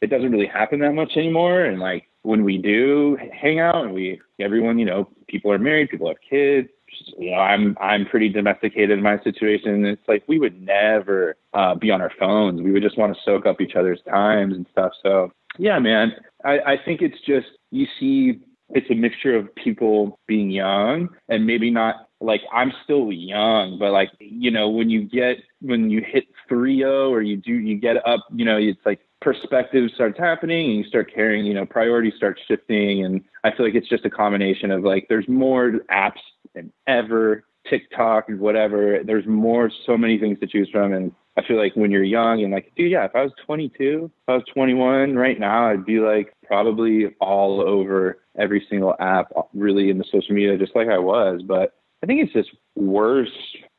[SPEAKER 3] It doesn't really happen that much anymore and like when we do hang out and we everyone you know people are married people have kids you know, I'm I'm pretty domesticated in my situation. It's like we would never uh, be on our phones. We would just want to soak up each other's times and stuff. So yeah, man, I, I think it's just you see it's a mixture of people being young and maybe not like I'm still young, but like you know when you get when you hit three zero or you do you get up, you know it's like perspective starts happening and you start caring, you know priorities start shifting, and I feel like it's just a combination of like there's more apps than ever, TikTok and whatever. There's more, so many things to choose from. And I feel like when you're young and like, dude, yeah, if I was 22, if I was 21 right now, I'd be like probably all over every single app, really in the social media, just like I was. But I think it's just worse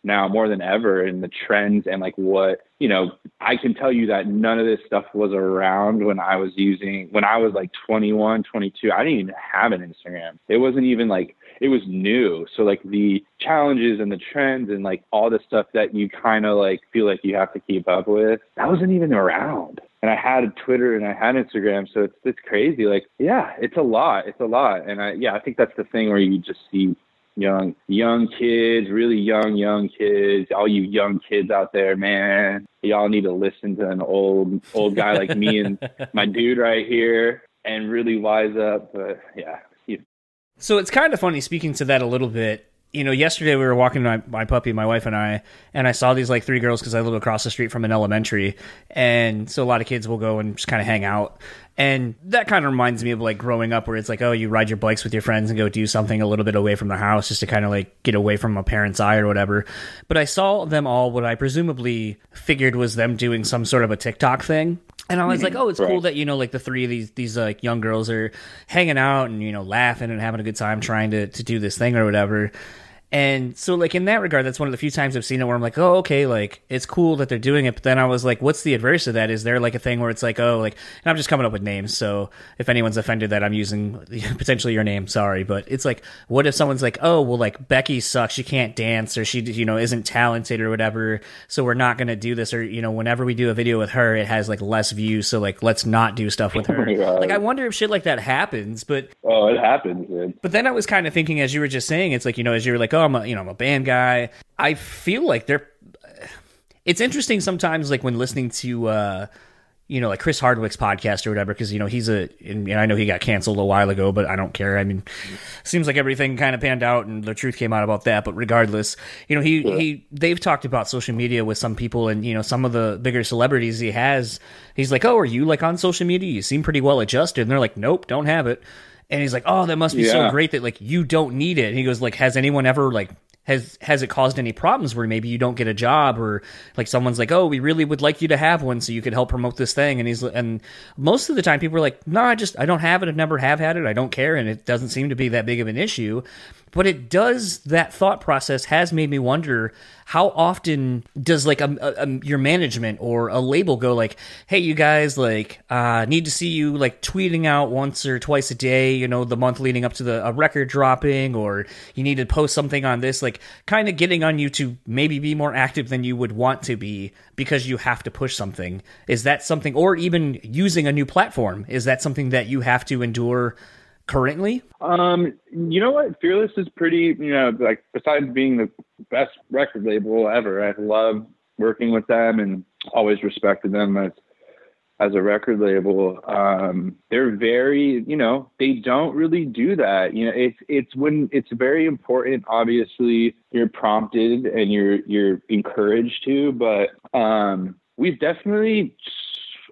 [SPEAKER 3] now more than ever in the trends and like what you know i can tell you that none of this stuff was around when i was using when i was like 21 22 i didn't even have an instagram it wasn't even like it was new. So like the challenges and the trends and like all the stuff that you kind of like feel like you have to keep up with, that wasn't even around. And I had a Twitter and I had Instagram, so it's it's crazy. Like, yeah, it's a lot. It's a lot. And I yeah, I think that's the thing where you just see young young kids, really young young kids, all you young kids out there, man, y'all need to listen to an old old guy like me and my dude right here and really wise up. But yeah,
[SPEAKER 1] so it's kind of funny speaking to that a little bit. You know, yesterday we were walking my, my puppy, my wife and I, and I saw these like three girls because I live across the street from an elementary, and so a lot of kids will go and just kind of hang out, and that kind of reminds me of like growing up where it's like, oh, you ride your bikes with your friends and go do something a little bit away from the house just to kind of like get away from a parent's eye or whatever. But I saw them all what I presumably figured was them doing some sort of a TikTok thing. And I was like, oh, it's right. cool that you know, like the three of these these like young girls are hanging out and you know laughing and having a good time trying to to do this thing or whatever. And so, like in that regard, that's one of the few times I've seen it where I'm like, oh, okay, like it's cool that they're doing it. But then I was like, what's the adverse of that? Is there like a thing where it's like, oh, like, and I'm just coming up with names. So if anyone's offended that I'm using potentially your name, sorry. But it's like, what if someone's like, oh, well, like Becky sucks, she can't dance, or she, you know, isn't talented or whatever. So we're not going to do this. Or, you know, whenever we do a video with her, it has like less views. So like, let's not do stuff with oh her. Oh like, I wonder if shit like that happens. But,
[SPEAKER 3] oh, it happens, man.
[SPEAKER 1] But then I was kind of thinking, as you were just saying, it's like, you know, as you were like, oh, I'm a, you know, I'm a band guy. I feel like they're. It's interesting sometimes, like when listening to, uh, you know, like Chris Hardwick's podcast or whatever, because you know he's a, and I know he got canceled a while ago, but I don't care. I mean, seems like everything kind of panned out and the truth came out about that. But regardless, you know, he he they've talked about social media with some people, and you know, some of the bigger celebrities he has. He's like, "Oh, are you like on social media? You seem pretty well adjusted." And they're like, "Nope, don't have it." And he's like, "Oh, that must be yeah. so great that like you don't need it." And he goes, "Like, has anyone ever like has has it caused any problems where maybe you don't get a job or like someone's like oh we really would like you to have one so you could help promote this thing and he's and most of the time people are like no i just i don't have it. I've never have had it. I don't care. And it doesn't seem to be that big of an issue but it does that thought process has made me wonder how often does like a, a, a, your management or a label go like hey you guys like uh need to see you like tweeting out once or twice a day you know the month leading up to the a record dropping or you need to post something on this like kind of getting on you to maybe be more active than you would want to be because you have to push something. Is that something or even using a new platform is that something that you have to endure currently?
[SPEAKER 3] Um, you know what? Fearless is pretty, you know, like besides being the best record label ever, I love working with them and always respected them as as a record label. Um, they're very, you know, they don't really do that. You know, it's it's when it's very important. Obviously, you're prompted and you're you're encouraged to, but um, we've definitely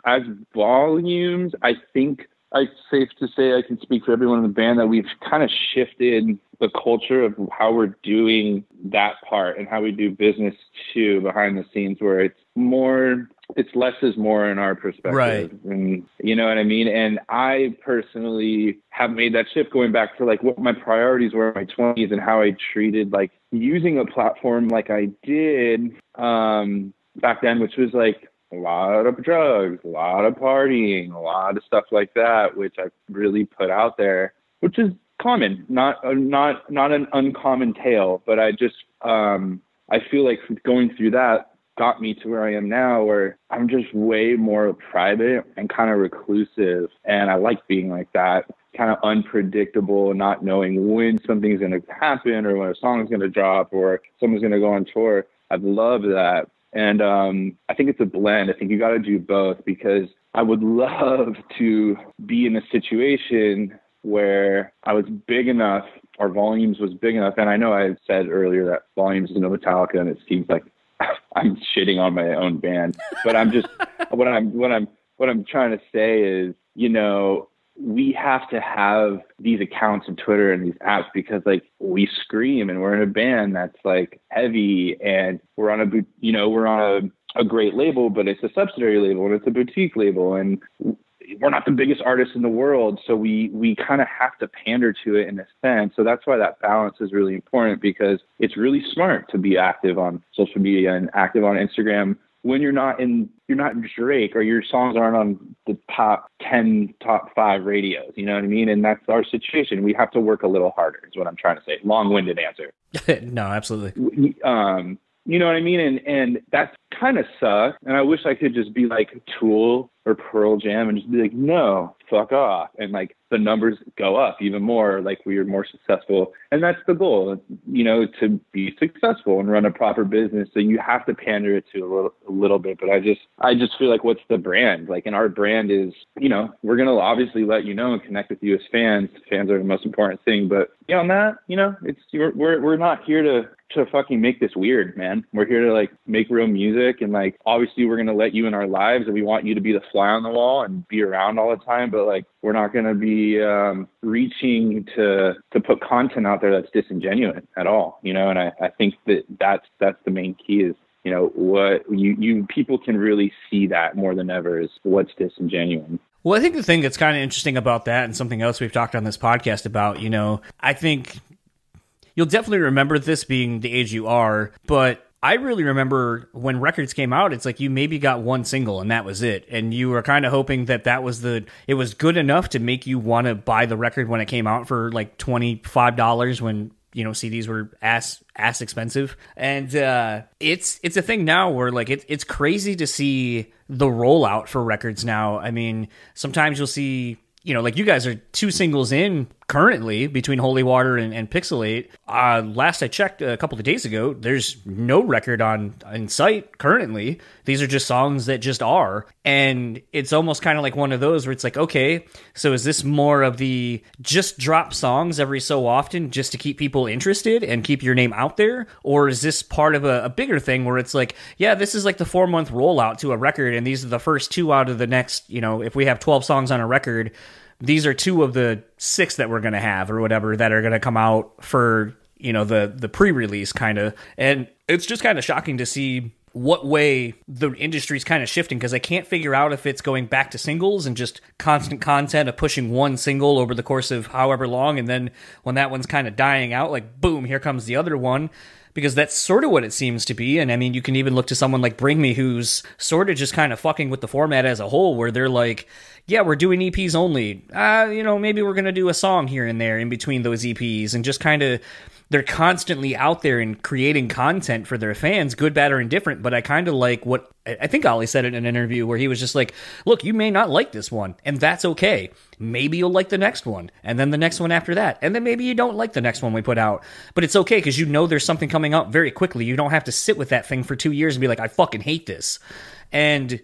[SPEAKER 3] as volumes, I think I safe to say I can speak for everyone in the band that we've kind of shifted the culture of how we're doing that part and how we do business too behind the scenes where it's more it's less is more in our perspective
[SPEAKER 1] Right.
[SPEAKER 3] and you know what i mean and i personally have made that shift going back to like what my priorities were in my 20s and how i treated like using a platform like i did um back then which was like a lot of drugs a lot of partying a lot of stuff like that which i really put out there which is common, not uh, not not an uncommon tale, but I just um, I feel like going through that got me to where I am now, where I'm just way more private and kind of reclusive, and I like being like that, kind of unpredictable, not knowing when something's going to happen or when a song's going to drop or someone's going to go on tour. I love that. And um, I think it's a blend. I think you got to do both because I would love to be in a situation where I was big enough, or volumes was big enough. And I know I said earlier that volumes is no Metallica, and it seems like I'm shitting on my own band. But I'm just what I'm what I'm what I'm trying to say is, you know, we have to have these accounts on Twitter and these apps because like we scream and we're in a band that's like heavy and we're on a you know we're on a, a great label but it's a subsidiary label and it's a boutique label and we're not the biggest artists in the world, so we we kind of have to pander to it in a sense. So that's why that balance is really important because it's really smart to be active on social media and active on Instagram when you're not in you're not Drake or your songs aren't on the top 10 top 5 radios you know what i mean? And that's our situation. We have to work a little harder is what i'm trying to say. Long-winded answer.
[SPEAKER 1] No, absolutely.
[SPEAKER 3] Um you know what i mean? And and that's kind of sucks. And i wish i could just be like tool or pearl jam and just be like no fuck off. And like the numbers go up even more like we are more successful. And that's the goal you know to be successful and run a proper business. So you have to pander it to a little, a little bit. But i just i just feel like what's the brand? Like and our brand is you know we're going to obviously let you know and connect with you as fans. Fans are the most important thing. But beyond that you know it's we're we're, we're not here to to fucking make this weird, man. We're here to like make real music and like obviously we're gonna let you in our lives and we want you to be the fly on the wall and be around all the time, but like we're not gonna be um reaching to to put content out there that's disingenuous at all, you know, and I, I think that that's that's the main key is you know what you you people can really see that more than ever is what's disingenuous
[SPEAKER 1] Well, I think the thing that's kind of interesting about that, and something else we've talked on this podcast about, you know, I think you'll definitely remember this being the age you are, but I really remember when records came out, it's like you maybe got one single and that was it. And you were kind of hoping that that was the, it was good enough to make you want to buy the record when it came out for like $25 when, you know, CDs were ass, ass expensive. And, uh, it's, it's a thing now where like it, it's crazy to see the rollout for records now. I mean, sometimes you'll see, you know, like you guys are two singles in currently between Holy Water and, and Pixelate. Uh, last I checked a couple of days ago, there's no record on in sight currently. These are just songs that just are, and it's almost kind of like one of those where it's like, okay, so is this more of the just drop songs every so often just to keep people interested and keep your name out there, or is this part of a, a bigger thing where it's like, yeah, this is like the four month rollout to a record, and these are the first two out of the next, you know, if we have twelve songs on a record these are two of the six that we're going to have or whatever that are going to come out for you know the the pre-release kind of and it's just kind of shocking to see what way the industry's kind of shifting because I can't figure out if it's going back to singles and just constant content of pushing one single over the course of however long and then when that one's kind of dying out like boom here comes the other one because that's sort of what it seems to be. And I mean, you can even look to someone like Bring Me, who's sort of just kind of fucking with the format as a whole, where they're like, yeah, we're doing EPs only. Uh, you know, maybe we're going to do a song here and there in between those EPs and just kind of. They're constantly out there and creating content for their fans, good, bad, or indifferent. But I kind of like what I think Oli said in an interview where he was just like, look, you may not like this one, and that's okay. Maybe you'll like the next one, and then the next one after that, and then maybe you don't like the next one we put out. But it's okay because you know there's something coming out very quickly. You don't have to sit with that thing for two years and be like, I fucking hate this. And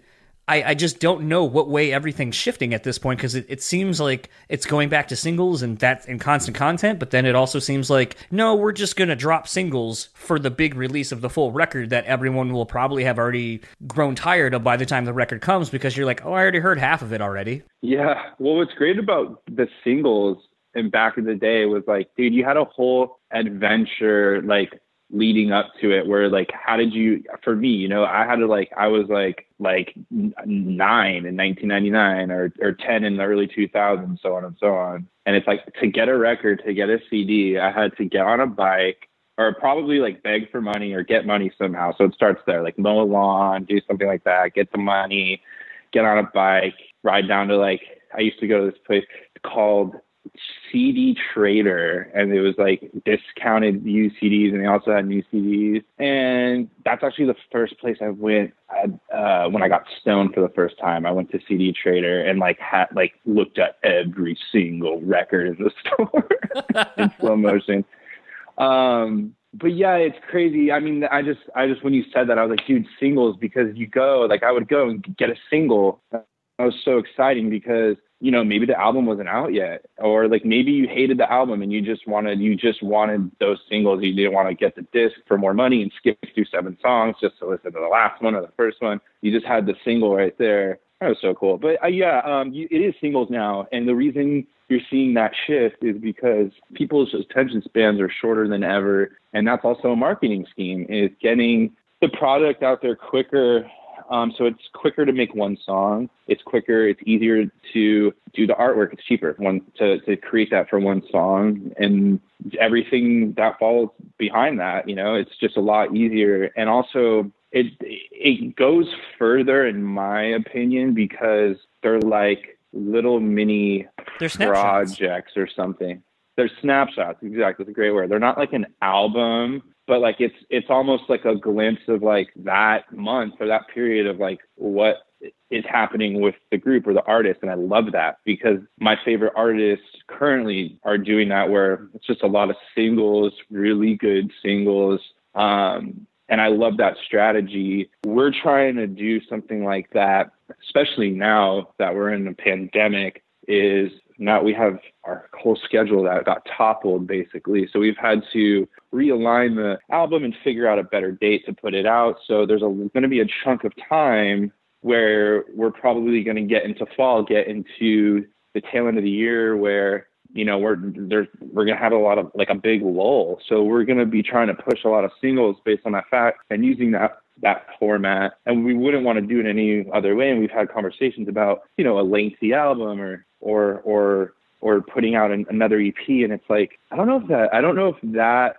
[SPEAKER 1] I, I just don't know what way everything's shifting at this point because it, it seems like it's going back to singles and that and constant content, but then it also seems like no, we're just gonna drop singles for the big release of the full record that everyone will probably have already grown tired of by the time the record comes because you're like, oh, I already heard half of it already.
[SPEAKER 3] Yeah. Well, what's great about the singles and back in the day was like, dude, you had a whole adventure like leading up to it where like how did you for me you know i had to like i was like like nine in 1999 or or 10 in the early 2000s so on and so on. And it's like to get a record to get a cd i had to get on a bike or probably like beg for money or get money somehow. So it starts there like mow a lawn do something like that get the money get on a bike ride down to like i used to go to this place called CD Trader, and it was like discounted used CDs, and they also had new CDs. And that's actually the first place I went uh, when I got stoned for the first time. I went to CD Trader and like had like looked at every single record in the store in slow motion. Um, but yeah, it's crazy. I mean, I just, I just when you said that, I was like, dude, singles because you go like I would go and get a single. That was so exciting because you know maybe the album wasn't out yet or like maybe you hated the album and you just wanted you just wanted those singles. You didn't want to get the disc for more money and skip through seven songs just to listen to the last one or the first one. You just had the single right there. That was so cool. But uh, yeah um you, it is singles now and the reason you're seeing that shift is because people's attention spans are shorter than ever and that's also a marketing scheme. Is getting the product out there quicker um, so it's quicker to make one song. It's quicker. It's easier to do the artwork. It's cheaper one to, to create that for one song and everything that falls behind that. You know, it's just a lot easier. And also, it it goes further in my opinion because they're like little mini projects or something. They're snapshots. Exactly, it's a great word. They're not like an album but like it's it's almost like a glimpse of like that month or that period of like what is happening with the group or the artist and i love that because my favorite artists currently are doing that where it's just a lot of singles really good singles um, and i love that strategy. We're trying to do something like that especially now that we're in a pandemic is now we have our whole schedule that got toppled basically. So we've had to realign the album and figure out a better date to put it out. So there's going to be a chunk of time where we're probably going to get into fall, get into the tail end of the year where you know we're there's we're gonna have a lot of like a big lull so we're gonna be trying to push a lot of singles based on that fact and using that that format and we wouldn't want to do it any other way and we've had conversations about you know a lengthy album or or or or putting out an, another EP and it's like I don't know if that I don't know if that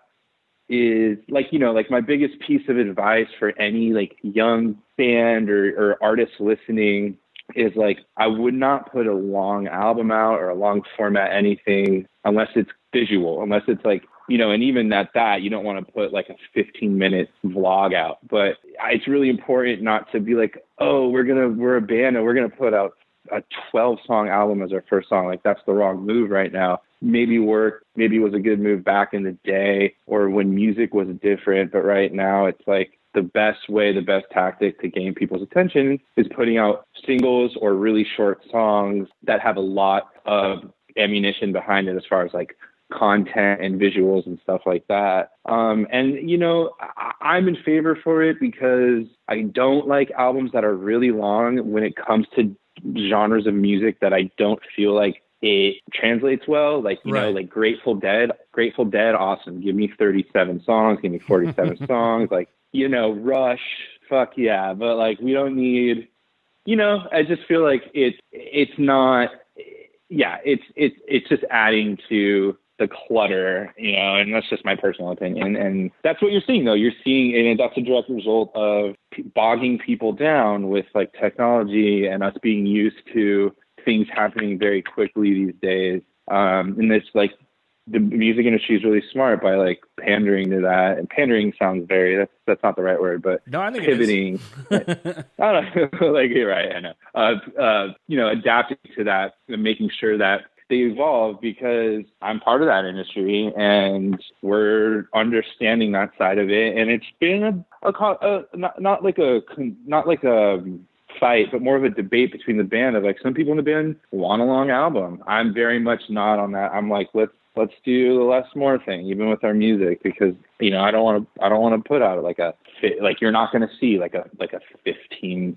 [SPEAKER 3] is like you know like my biggest piece of advice for any like young band or, or artist listening is like I would not put a long album out or a long format anything unless it's visual unless it's like you know and even at that you don't want to put like a 15 minute vlog out but it's really important not to be like oh we're gonna we're a band and we're gonna put out a 12 song album as our first song. Like that's the wrong move right now. Maybe work, maybe was a good move back in the day or when music was different. But right now it's like the best way, the best tactic to gain people's attention is putting out singles or really short songs that have a lot of ammunition behind it as far as like content and visuals and stuff like that. Um, and you know, I, am in favor for it because I don't like albums that are really long when it comes to genres of music that I don't feel like it translates well. Like, you right. know, like Grateful Dead, Grateful Dead, awesome. Give me 37 songs, give me 47 songs. Like, you know, Rush, fuck yeah. But like, we don't need, you know, I just feel like it's, it's not, yeah, it's, it's, it's just adding to the clutter, you know, and that's just my personal opinion. And that's what you're seeing, though. You're seeing, and that's a direct result of bogging people down with like technology and us being used to things happening very quickly these days. Um, and this like the music industry is really smart by like pandering to that. And pandering sounds very that's that's not the right word, but
[SPEAKER 1] no, I think
[SPEAKER 3] pivoting. I don't know, like you're right. I know. Uh, uh, you know, adapting to that and making sure that they evolve because I'm part of that industry and we're understanding that side of it. And it's been a, a, a not, not like a not like a fight, but more of a debate between the band of like some people in the band want a long album. I'm very much not on that. I'm like, let's let's do the less more thing, even with our music, because you know I don't want to I don't want to put out like a like you're not going to see like a like a 15,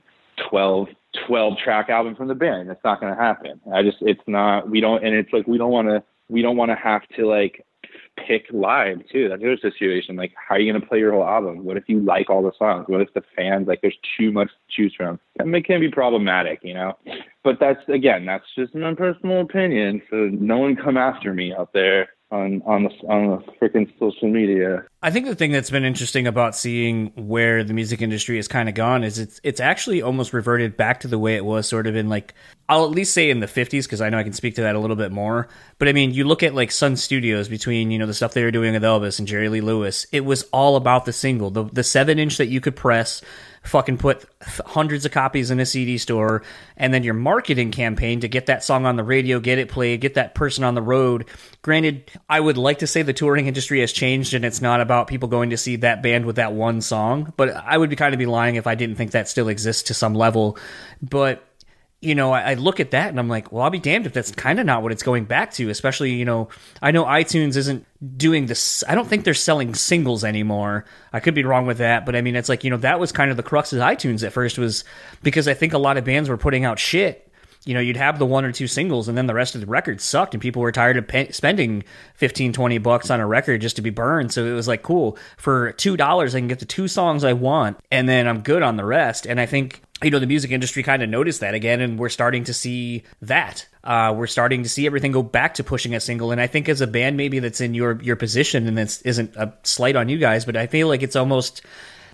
[SPEAKER 3] 12, 12 track album from the band. It's not going to happen. I just it's not we don't and it's like we don't want to we don't want to have to like pick live too. That's another situation. Like, how are you going to play your whole album? What if you like all the songs? What if the fans like there's too much to choose from? That can be problematic, you know. But that's again, that's just my personal opinion. So no one come after me out there on on the on the freaking social media.
[SPEAKER 1] I think the thing that's been interesting about seeing where the music industry has kind of gone is it's it's actually almost reverted back to the way it was sort of in like I'll at least say in the 50s because I know I can speak to that a little bit more. But I mean, you look at like Sun Studios between, you know, the stuff they were doing with Elvis and Jerry Lee Lewis, it was all about the single, the the 7-inch that you could press fucking put hundreds of copies in a CD store, and then your marketing campaign to get that song on the radio, get it played, get that person on the road. Granted, I would like to say the touring industry has changed and it's not about people going to see that band with that one song, but I would be kind of be lying if I didn't think that still exists to some level. But you know, I, I, look at that and I'm like, well, I'll be damned if that's kind of not what it's going back to. Especially, you know, I know iTunes isn't doing this. I don't think they're selling singles anymore. I could be wrong with that, but I mean, it's like you know, that was kind of the crux of iTunes at first was because I think a lot of bands were putting out shit. You know, you'd have the one or two singles, and then the rest of the record sucked, and people were tired of pay- spending 15, 20 bucks on a record just to be burned. So it was like, cool, for $2, I can get the two songs I want, and then I'm good on the rest. And I think you know the music industry kind of noticed that again and we're starting to see that uh, we're starting to see everything go back to pushing a single and i think as a band maybe that's in your your position and this isn't a slight on you guys but i feel like it's almost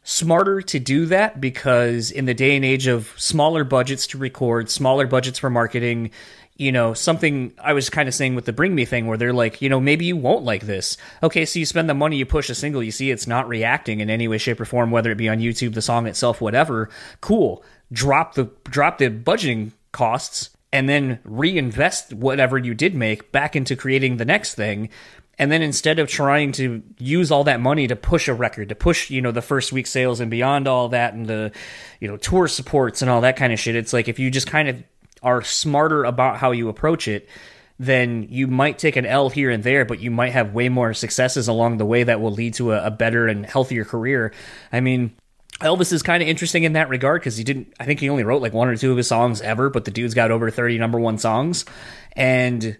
[SPEAKER 1] smarter to do that because in the day and age of smaller budgets to record smaller budgets for marketing you know, something I was kind of saying with the Bring Me thing where they're like, you know, maybe you won't like this. Okay, so you spend the money, you push a single, you see it's not reacting in any way, shape, or form, whether it be on YouTube, the song itself, whatever. Cool. Drop the drop the budgeting costs and then reinvest whatever you did make back into creating the next thing. And then instead of trying to use all that money to push a record, to push, you know, the first week sales and beyond all that and the, you know, tour supports and all that kind of shit, it's like if you just kind of are smarter about how you approach it, then you might take an L here and there, but you might have way more successes along the way that will lead to a, a better and healthier career. I mean, Elvis is kind of interesting in that regard because he didn't, I think he only wrote like one or two of his songs ever, but the dude's got over 30 number one songs. And,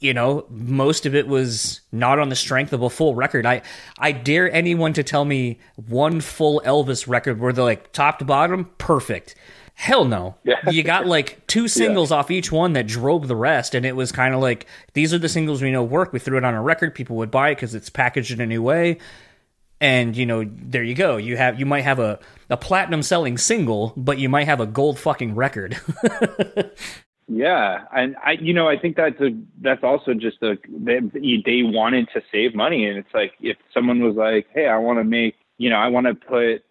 [SPEAKER 1] you know, most of it was not on the strength of a full record. I, I dare anyone to tell me one full Elvis record where they're like top to bottom, perfect Hell no. Yeah. you got like two singles yeah. off each one that drove the rest, and it was kind of like these are the singles we know work. We threw it on a record, people would buy it because it's packaged in a new way, and you know there you go. You have you might have a a platinum selling single, but you might have a gold fucking record.
[SPEAKER 3] yeah, and I you know I think that's a that's also just a they, they wanted to save money, and it's like if someone was like, hey, I want to make you know I want to put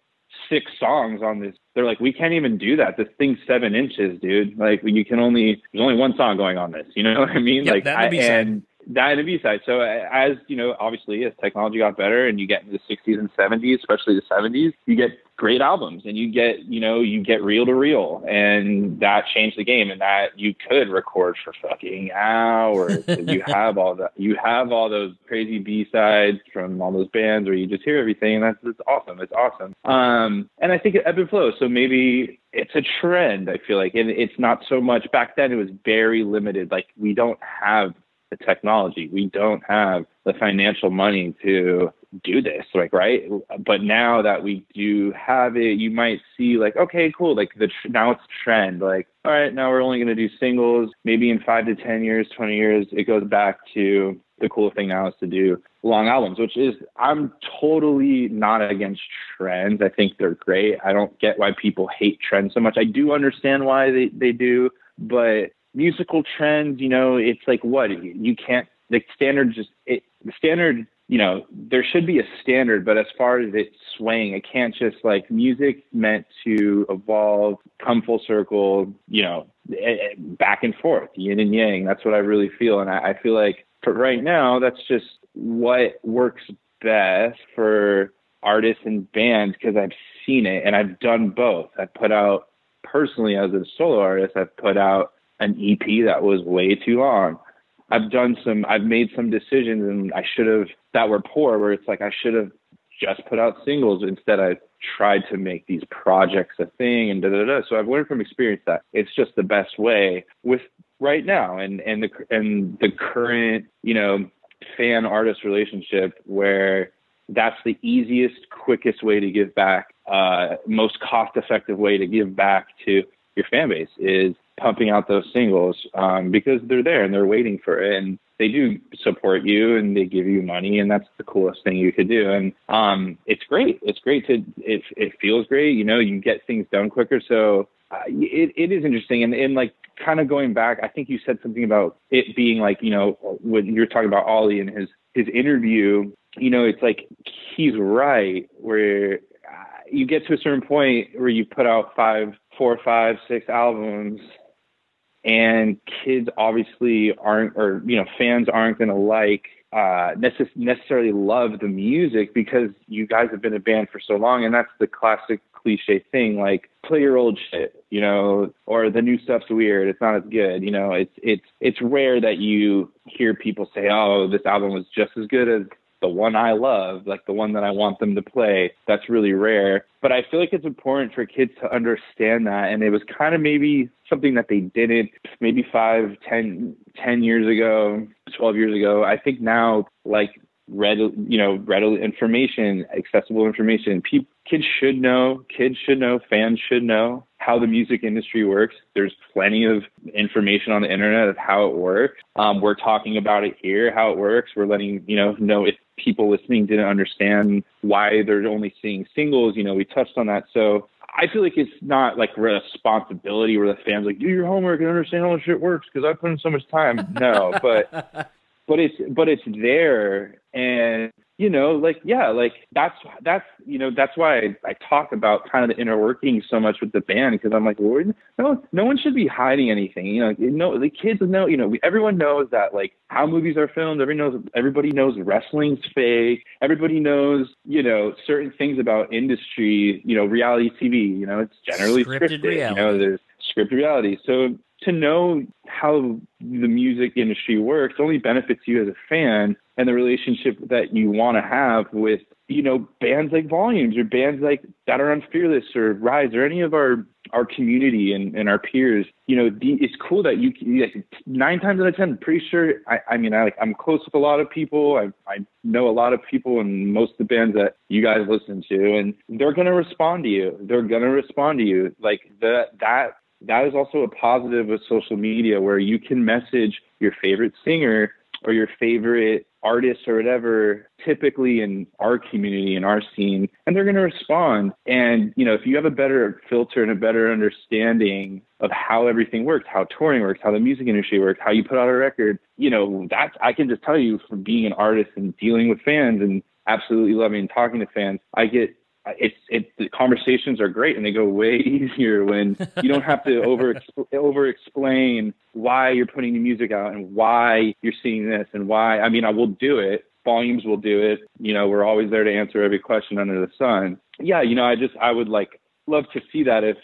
[SPEAKER 3] six songs on this. They're like, we can't even do that. This thing's seven inches, dude. Like you can only there's only one song going on this. You know what I mean?
[SPEAKER 1] Yep,
[SPEAKER 3] like
[SPEAKER 1] I,
[SPEAKER 3] and that B side. So as you know, obviously as technology got better and you get into the 60s and 70s, especially the 70s, you get great albums and you get you know you get reel to reel and that changed the game and that you could record for fucking hours. You have all that you have all those crazy b sides from all those bands where you just hear everything and that's it's awesome. It's awesome. Um and i think it ebb and flow. So maybe it's a trend i feel like. And it's not so much back then it was very limited. Like we don't have the technology. We don't have the financial money to do this like right? But now that we do have it you might see like okay cool like the now it's trend like all right now we're only going to do singles. Maybe in 5 to 10 years 20 years it goes back to the cool thing now is to do long albums which is I'm totally not against trends. I think they're great. I don't get why people hate trends so much. I do understand why they they do but musical trends you know it's like what you can't the standard just it the standard you know, there should be a standard, but as far as it swaying, it can't just like music meant to evolve, come full circle, you know, eh, eh, back and forth, yin and yang. That's what I really feel. And I, I feel like for right now, that's just what works best for artists and bands because I've seen it and I've done both. I've put out personally as a solo artist, I've put out an EP that was way too long. I've done some, I've made some decisions and I should have, that were poor, where it's like I should have just put out singles. Instead, I tried to make these projects a thing and da da da. So I've learned from experience that it's just the best way with right now and, and the, and the current, you know, fan artist relationship where that's the easiest, quickest way to give back, uh, most cost effective way to give back to your fan base is pumping out those singles um, because they're there and they're waiting for it and they do support you and they give you money and that's the coolest thing you could do. And um, it's great. It's great to it, it feels great you know you get things done quicker. So uh, it, it is interesting. And, and like kind of going back i think you said something about it being like you know when you're talking about oli and his his interview you know it's like he's right where uh, you get to a certain point where you put out five four five six albums and kids obviously aren't or you know fans aren't going to like uh necess- necessarily love the music because you guys have been a band for so long and that's the classic cliche thing like play your old shit you know or the new stuff's weird it's not as good you know it's it's it's rare that you hear people say oh this album was just as good as the one I love, like the one that I want them to play. That's really rare. But I feel like it's important for kids to understand that. And it was kind of maybe something that they didn't maybe five, ten, ten years ago, 12 years ago. I think now, like, read, you know, readily information, accessible information. People, kids should know, kids should know, fans should know how the music industry works. There's plenty of information on the internet of how it works. Um, we're talking about it here, how it works. We're letting you know know if people listening didn't understand why they're only seeing singles. You know, we touched on that. So I feel like it's not like responsibility where the fans like do your homework and understand how the shit works because I put in so much time. No, but but it's but it's there and you know, like yeah, like that's that's you know that's why I, I talk about kind of the inner workings so much with the band because I'm like, well, no, no one should be hiding anything. You know, you no, the kids know. You know, we, everyone knows that like how movies are filmed. Everybody knows. Everybody knows wrestling's fake. Everybody knows you know certain things about industry. You know, reality TV. You know, it's generally
[SPEAKER 1] scripted.
[SPEAKER 3] scripted. You know, there's scripted reality. So to know how the music industry works only benefits you as a fan and the relationship that you want to have with you know bands like volumes or bands like that are on fearless or rise or any of our our community and, and our peers. You know the, it's cool that you like, nine times out of ten pretty sure i i mean i like i'm close with a lot of people. I i know a lot of people and most of the bands that you guys listen to and they're going to respond to you. They're going to respond to you. Like that that that is also a positive of social media where you can message your favorite singer or your favorite artist or whatever typically in our community in our scene and they're going to respond. And you know if you have a better filter and a better understanding of how everything works how touring works how the music industry works how you put out a record you know that's i can just tell you from being an artist and dealing with fans and absolutely loving talking to fans i get Uh, it's it the conversations are great and they go way easier when you don't have to over over explain why you're putting the music out and why you're seeing this and why I mean I will do it. Volumes will do it. You know we're always there to answer every question under the sun. Yeah you know I just I would like love to see that if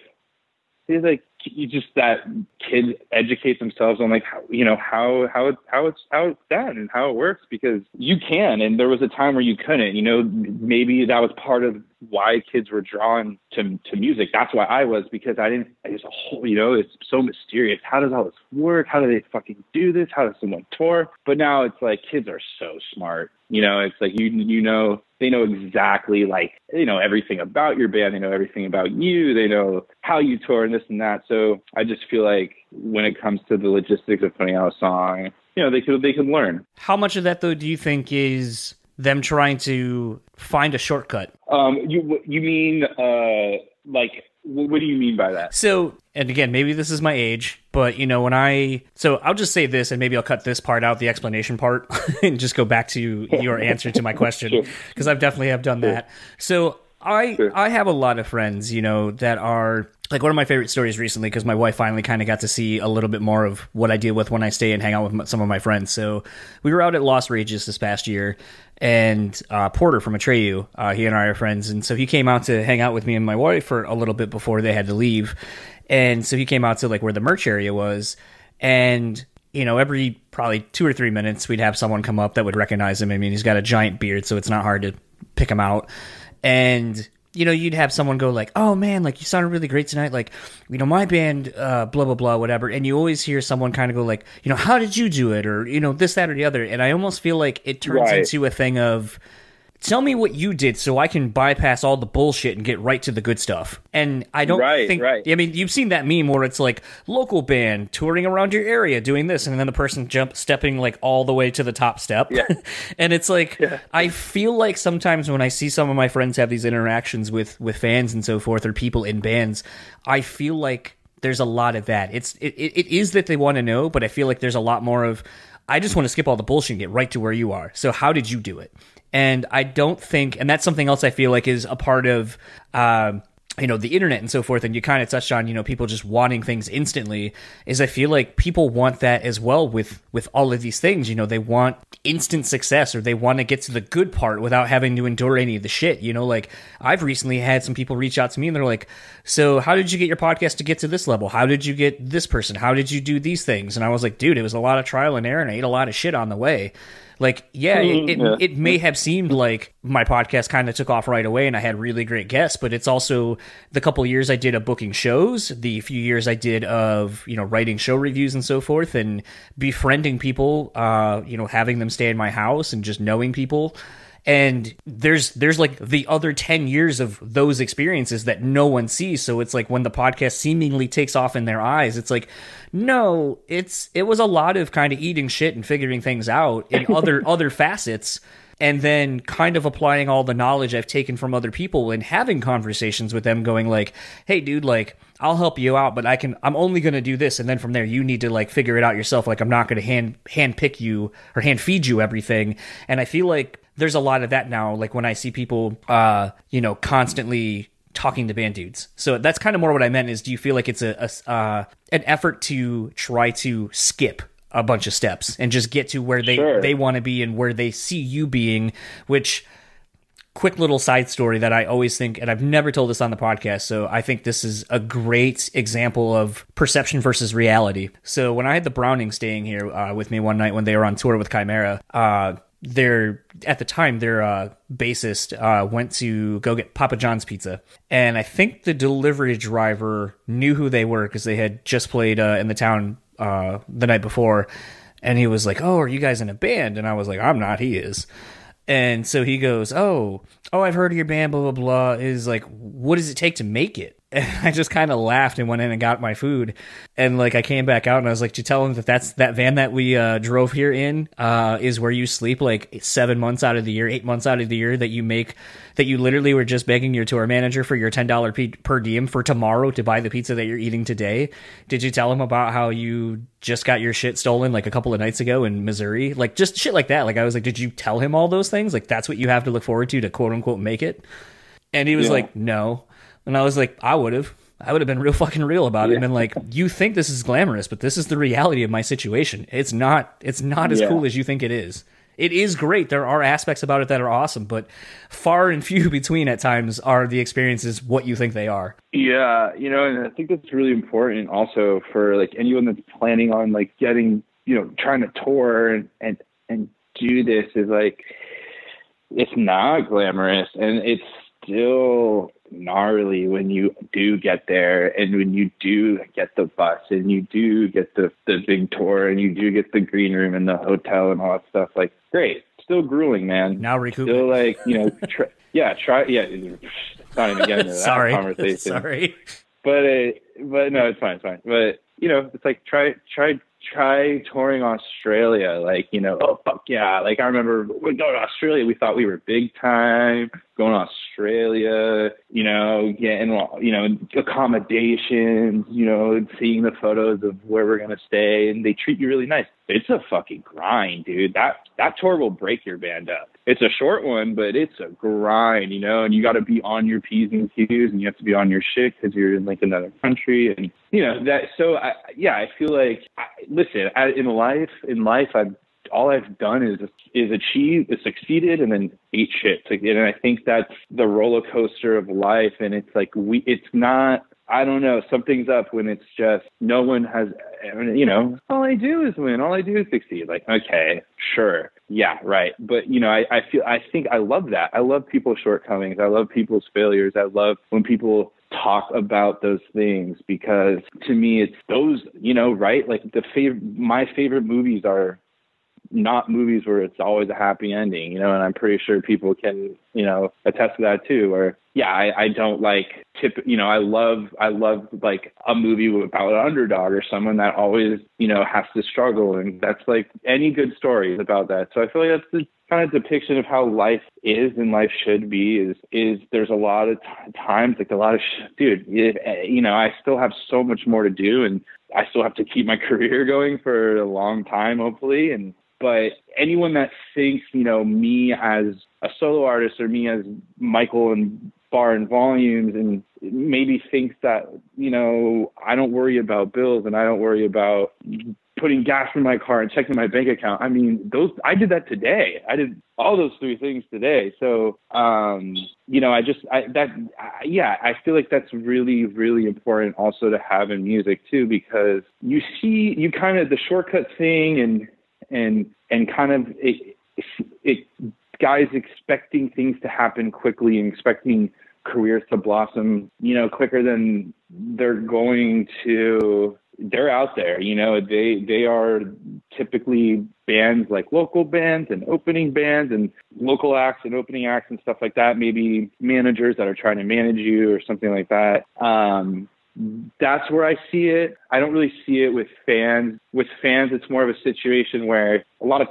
[SPEAKER 3] it's like you just that kids educate themselves on like how you know how how it, how it's how it's done and how it works because you can. And there was a time where you couldn't you know maybe that was part of why kids were drawn to to music. That's why I was because I didn't it's a whole you know it's so mysterious. How does all this work? How do they fucking do this? How does someone tour? But now it's like kids are so smart. You know it's like you you know they know exactly like you know everything about your band. They know everything about you. They know how you tour and this and that. So i just feel like when it comes to the logistics of putting out a song you know they could they could learn.
[SPEAKER 1] How much of that though do you think is them trying to find a shortcut?
[SPEAKER 3] um you you mean uh like what do you mean by that
[SPEAKER 1] So, and again, maybe this is my age, but you know, when I so I'll just say this, and maybe I'll cut this part out, the explanation part, and just go back to your answer to my question because I've definitely have done that. So I
[SPEAKER 3] Sure.
[SPEAKER 1] I have a lot of friends, you know, that are like one of my favorite stories recently because my wife finally kind of got to see a little bit more of what I deal with when I stay and hang out with m- some of my friends. So we were out at Lost Rages this past year, and uh, Porter from Atreyu, uh, he and I are friends, and so he came out to hang out with me and my wife for a little bit before they had to leave. And so he came out to like where the merch area was, and you know, every probably two or three minutes, we'd have someone come up that would recognize him. I mean, he's got a giant beard, so it's not hard to pick him out. And you know, you'd have someone go like, "Oh man, like you sounded really great tonight." Like, you know, my band, uh, blah blah blah, whatever. And you always hear someone kind of go like, "You know, how did you do it?" Or you know, this, that, or the other. And I almost feel like it turns
[SPEAKER 3] Right.
[SPEAKER 1] into a thing of tell me what you did so I can bypass all the bullshit and get right to the good stuff. And I don't
[SPEAKER 3] Right,
[SPEAKER 1] think
[SPEAKER 3] right.
[SPEAKER 1] I mean, you've seen that meme where it's like local band touring around your area doing this and then the person jump stepping like all the way to the top step.
[SPEAKER 3] Yeah.
[SPEAKER 1] and it's like I feel like sometimes when I see some of my friends have these interactions with with fans and so forth or people in bands, I feel like there's a lot of that. It's it, it, it is that they want to know, but I feel like there's a lot more of I just want to skip all the bullshit and get right to where you are. So how did you do it? And I don't think, and that's something else I feel like is a part of, um, you know, the internet and so forth. And you kind of touched on, you know, people just wanting things instantly. Is I feel like people want that as well with with all of these things. You know, they want instant success or they want to get to the good part without having to endure any of the shit. You know, like I've recently had some people reach out to me and they're like, "So how did you get your podcast to get to this level? How did you get this person? How did you do these things?" And I was like, "Dude, it was a lot of trial and error, and I ate a lot of shit on the way." Like, yeah, it, it,
[SPEAKER 3] Yeah.
[SPEAKER 1] it may have seemed like my podcast kind of took off right away and I had really great guests, but it's also the couple years I did of booking shows, the few years I did of, you know, writing show reviews and so forth and befriending people, uh, you know, having them stay in my house and just knowing people. And there's there's like the other 10 years of those experiences that no one sees. So it's like when the podcast seemingly takes off in their eyes, it's like, no, it's it was a lot of kind of eating shit and figuring things out in other other facets and then kind of applying all the knowledge I've taken from other people and having conversations with them going like, "Hey dude, like I'll help you out, but I can I'm only going to do this and then from there you need to like figure it out yourself. Like I'm not going to hand hand pick you or hand feed you everything." And I feel like there's a lot of that now like when I see people uh, you know, constantly talking to band dudes. So that's kind of more what I meant is do you feel like it's a, a uh, an effort to try to skip a bunch of steps and just get to where they
[SPEAKER 3] Sure.
[SPEAKER 1] they want to be and where they see you being which quick little side story that I always think and I've never told this on the podcast so I think this is a great example of perception versus reality. So when I had the Browning staying here uh, with me one night when they were on tour with Chimaira uh their at the time their uh, bassist uh, went to go get Papa John's pizza, and I think the delivery driver knew who they were because they had just played uh, in the town uh, the night before, and he was like, "Oh, are you guys in a band?" And I was like, "I'm not." He is. And so he goes, "Oh, oh, I've heard of your band, blah blah blah." Is like, what does it take to make it? And I just kind of laughed and went in and got my food, and like I came back out and I was like, "Did you tell him that that's that van that we uh, drove here in uh, is where you sleep like seven months out of the year, eight months out of the year that you make that you literally were just begging your tour manager for your ten dollar p- per diem for tomorrow to buy the pizza that you're eating today? Did you tell him about how you just got your shit stolen like a couple of nights ago in Missouri? Like just shit like that. Like I was like, did you tell him all those things? Like that's what you have to look forward to to quote unquote make it? And he was
[SPEAKER 3] Yeah.
[SPEAKER 1] like, no. And I was like, I would have. I would have been real fucking real about it and been like, you think this is glamorous, but this is the reality of my situation. It's not it's not as
[SPEAKER 3] Yeah.
[SPEAKER 1] cool as you think it is. It is great. There are aspects about it that are awesome, but far and few between at times are the experiences what you think they are.
[SPEAKER 3] Yeah, you know, and I think that's really important also for like anyone that's planning on like getting, you know, trying to tour and and and do this is like it's not glamorous and it's still gnarly when you do get there and when you do get the bus and you do get the the big tour and you do get the green room and the hotel and all that stuff like great still grueling man
[SPEAKER 1] Now recoup.
[SPEAKER 3] still like you know tr- yeah try yeah not even getting into that
[SPEAKER 1] Sorry.
[SPEAKER 3] conversation
[SPEAKER 1] Sorry.
[SPEAKER 3] but uh, but no, it's fine, it's fine. But you know, it's like try try try touring Australia. Like you know, oh fuck yeah! Like I remember we going to Australia. We thought we were big time. Going to Australia, you know, getting you know accommodations. You know, seeing the photos of where we're gonna stay, and they treat you really nice. It's a fucking grind, dude. That that tour will break your band up. It's a short one, but it's a grind, you know. And you got to be on your p's and q's, and you have to be on your shit because you're in like another country, and you know that. So I, yeah, I feel like I, listen, I, in life, in life, I've all I've done is is achieved, is succeeded, and then ate shit. Like, and I think that's the roller coaster of life. And it's like we, it's not I don't know, something's up when it's just no one has, you know, all I do is win, all I do is succeed. Like, okay, sure, yeah, right. But you know, I, I feel, I think I love that. I love people's shortcomings. I love people's failures. I love when people talk about those things because to me it's those you know right like the favorite my favorite movies are not movies where it's always a happy ending, you know, and I'm pretty sure people can, you know, attest to that too. Or yeah, I, I don't like tip, you know, I love, I love like a movie about an underdog or someone that always, you know, has to struggle. And that's like any good story is about that. So I feel like that's the kind of depiction of how life is and life should be is, is there's a lot of t- times, like a lot of, sh- dude, it, eh, you know, I still have so much more to do and I still have to keep my career going for a long time, hopefully. And but anyone that thinks, you know, me as a solo artist or me as Michael and Barr and Volumes and maybe thinks that, you know, I don't worry about bills and I don't worry about putting gas in my car and checking my bank account. I mean, those I did that today. I did all those three things today. So, um, you know, I just I that I, yeah, I feel like that's really really important also to have in music too because you see you kind of the shortcut thing and and and kind of it, it guys expecting things to happen quickly and expecting careers to blossom, you know, quicker than they're going to they're out there, you know, they they are typically bands like local bands and opening bands and local acts and opening acts and stuff like that, maybe managers that are trying to manage you or something like that. Um that's where I see it. I don't really see it with fans. With fans, it's more of a situation where a lot of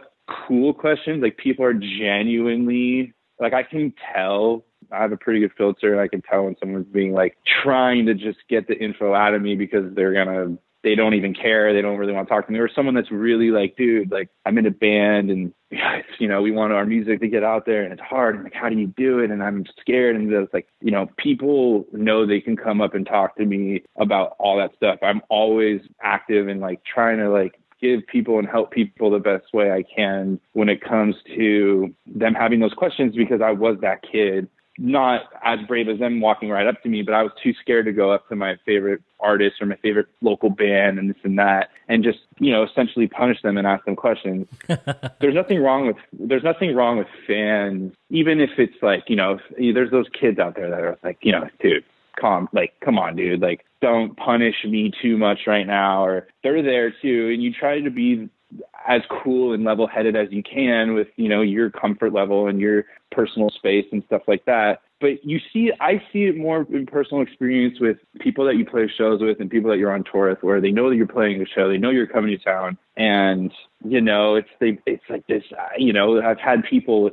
[SPEAKER 3] cool questions, like people are genuinely, like I can tell. I have a pretty good filter. I can tell when someone's being like trying to just get the info out of me because they're gonna they don't even care. They don't really want to talk to me. Or someone that's really like, dude, like I'm in a band and you know we want our music to get out there and it's hard. And like, how do you do it? And I'm scared. And it's like, you know, people know they can come up and talk to me about all that stuff. I'm always active and like trying to like give people and help people the best way I can when it comes to them having those questions because I was that kid not as brave as them walking right up to me, but I was too scared to go up to my favorite artist or my favorite local band and this and that and just, you know, essentially punish them and ask them questions. there's nothing wrong with there's nothing wrong with fans, even if it's like, you know, there's those kids out there that are like, you know, dude, calm like come on dude like don't punish me too much right now or they're there too and you try to be as cool and level headed as you can with you know your comfort level and your personal space and stuff like that. But you see i see it more in personal experience with people that you play shows with and people that you're on tour with where they know that you're playing a show they know you're coming to town and you know it's they it's like this you know i've had people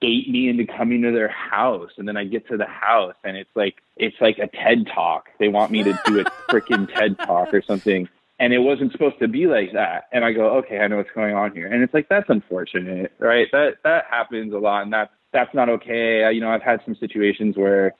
[SPEAKER 3] bait me into coming to their house and then I get to the house and it's like it's like a TED talk. They want me to do a freaking TED talk or something and it wasn't supposed to be like that. And i go okay i know what's going on here. And it's like that's unfortunate right? That that happens a lot and that's that's not okay. You know i've had some situations where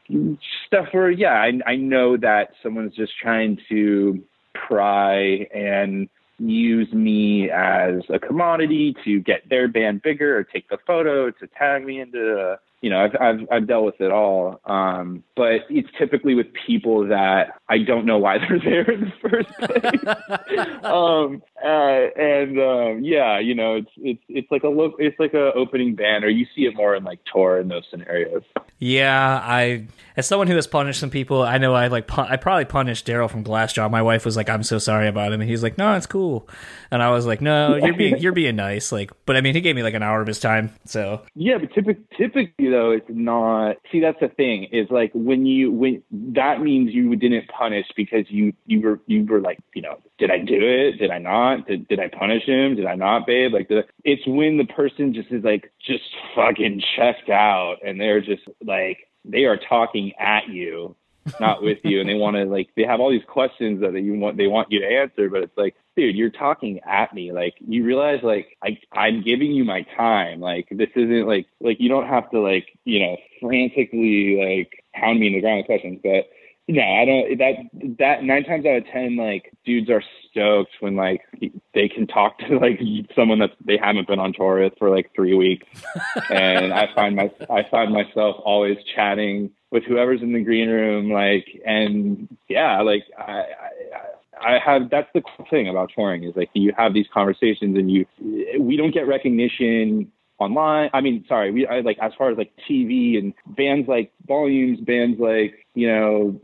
[SPEAKER 3] stuff where yeah i i know that someone's just trying to pry and use me as a commodity to get their band bigger or take the photo to tag me into you know, I've, I've, I've dealt with it all. Um, but it's typically with people that I don't know why they're there in the first place. um, uh, and, um, yeah, you know, it's, it's, it's like a look, it's like a opening band or you see it more in like tour in those scenarios.
[SPEAKER 1] Yeah. I, as someone who has punished some people, I know I like, I probably punished Daryl from Glassjaw. My wife was like, I'm so sorry about him. And he's like, no, it's cool. And I was like, no, you're being, you're being nice. Like, but I mean, he gave me like an hour of his time. So
[SPEAKER 3] yeah, but typically, typically though, it's not. See, that's the thing is like when you when that means you didn't punish because you you were you were like you know did I do it? Did I not? Did did I punish him? Did I not, babe? Like the it's when the person just is like just fucking checked out and they're just like they are talking at you not with you and they want to like they have all these questions that you want they want you to answer but it's like dude you're talking at me like you realize like i i'm giving you my time like this isn't like like you don't have to like you know frantically like pound me in the ground with questions but no, I don't. That that nine times out of ten, like dudes are stoked when like they can talk to like someone that they haven't been on tour with for like three weeks, and I find my I find myself always chatting with whoever's in the green room, like, and yeah, like I, I, I have that's the cool thing about touring is like you have these conversations and you we don't get recognition online. I mean, sorry, we I, like as far as like TV and bands like Volumes, bands like you know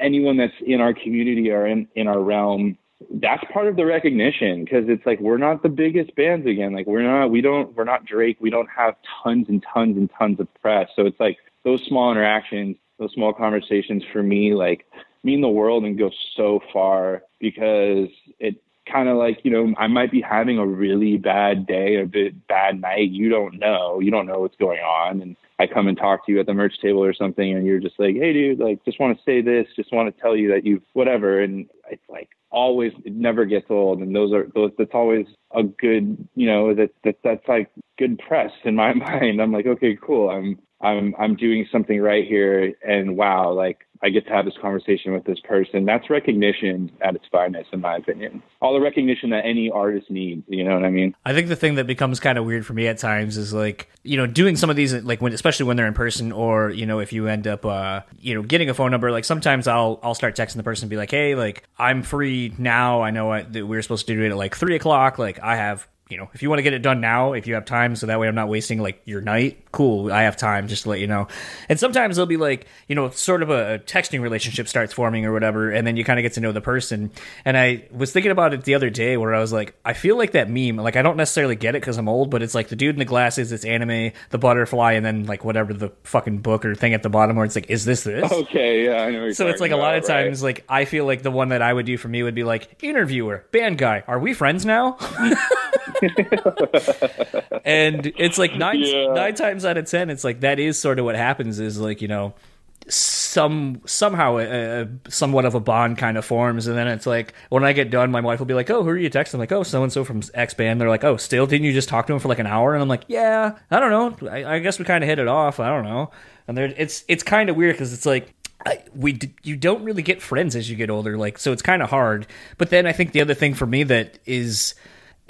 [SPEAKER 3] anyone that's in our community or in in our realm. That's part of the recognition because it's like we're not the biggest bands again. Like we're not, we don't, we're not Drake. We don't have tons and tons and tons of press. So it's like those small interactions, those small conversations for me, like mean the world and go so far because it kind of like you know I might be having a really bad day, a bit bad night. You don't know. You don't know what's going on, and I come and talk to you at the merch table or something, and you're just like, hey, dude, like just want to say this, just want to tell you that you've whatever, and it's like always it never gets old. And those are those that's always a good you know that that that's like good press in my mind. I'm like okay cool. I'm i'm i'm doing something right here and wow like I get to have this conversation with this person. That's recognition at its finest, in my opinion. All the recognition that any artist needs. You know what I mean?
[SPEAKER 1] I think the thing that becomes kind of weird for me at times is like, you know, doing some of these, like when, especially when they're in person, or you know, if you end up, uh, you know, getting a phone number. Like sometimes I'll I'll start texting the person and be like, hey, like I'm free now. I know I, that we are supposed to do it at like three o'clock. Like I have you know, if you want to get it done now, if you have time, so that way I'm not wasting like your night, cool, I have time just to let you know. And sometimes they'll be like, you know, sort of a, texting relationship starts forming or whatever, and then you kind of get to know the person. And I was thinking about it the other day where I was like, I feel like that meme, like I don't necessarily get it because I'm old, but it's like the dude in the glasses, it's anime, the butterfly, and then like whatever the fucking book or thing at the bottom where it's like, is this this?
[SPEAKER 3] Okay, yeah, I know.
[SPEAKER 1] so it's like a lot of times, right. like I feel like the one that I would do for me would be like, interviewer, band guy, are we friends now? and it's like nine yeah. nine times out of ten, it's like that is sort of what happens. Is like you know some somehow a, a, somewhat of a bond kind of forms. And then it's like when i get done my wife will be like oh who are you texting? I'm like oh so and so from x band. They're like oh still? Didn't you just talk to him for like an hour? And i'm like yeah i don't know. I, I guess we kind of hit it off. I don't know. And it's it's kind of weird because it's like I, we you don't really get friends as you get older like so it's kind of hard. But then i think the other thing for me that is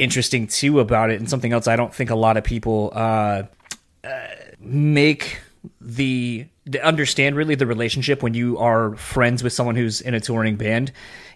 [SPEAKER 1] interesting too about it, and something else I don't think a lot of people uh, uh, make the understand really the relationship when you are friends with someone who's in a touring band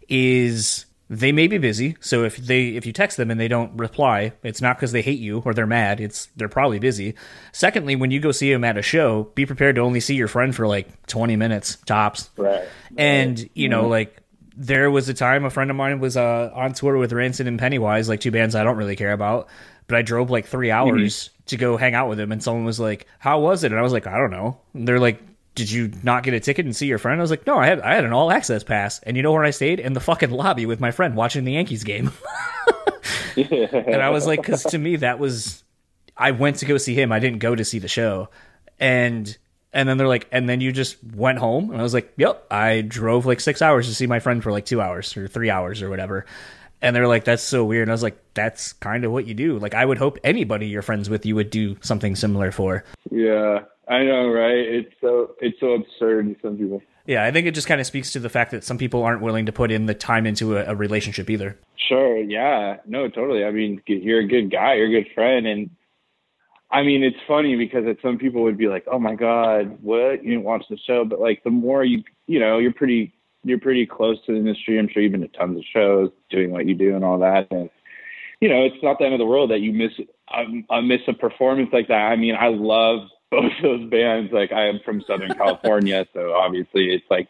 [SPEAKER 1] is they may be busy. So if they if you text them and they don't reply it's not because they hate you or they're mad. It's they're probably busy. Secondly when you go see them at a show be prepared to only see your friend for like 20 minutes tops.
[SPEAKER 3] Right.
[SPEAKER 1] And you know mm-hmm. like there was a time a friend of mine was uh, on tour with Rancid and Pennywise, like two bands I don't really care about. But I drove like three hours mm-hmm. to go hang out with him, and someone was like, "How was it?" And I was like, "I don't know." And they're like, "Did you not get a ticket and see your friend?" I was like, "No, I had I had an all access pass." And you know where I stayed? In the fucking lobby with my friend watching the Yankees game. and I was like, because to me that was, I went to go see him. I didn't go to see the show, and and then they're like, and then you just went home. And I was like, yep, I drove like six hours to see my friend for like two hours or three hours or whatever. And they're like, that's so weird. And I was like, that's kind of what you do. Like, I would hope anybody you're friends with you would do something similar for.
[SPEAKER 3] Yeah, I know, right? It's so it's so absurd to some people.
[SPEAKER 1] Yeah, I think it just kind of speaks to the fact that some people aren't willing to put in the time into a, a relationship either.
[SPEAKER 3] Sure. Yeah. No. Totally. I mean, you're a good guy. You're a good friend, and I mean, it's funny because it, some people would be like, "Oh my God, what? You didn't watch the show?" But like, the more you, you know, you're pretty, you're pretty close to the industry. I'm sure you've been to tons of shows, doing what you do and all that. And you know, it's not the end of the world that you miss, um, a miss a performance like that. I mean, I love both those bands. Like, I am from Southern California, so obviously it's like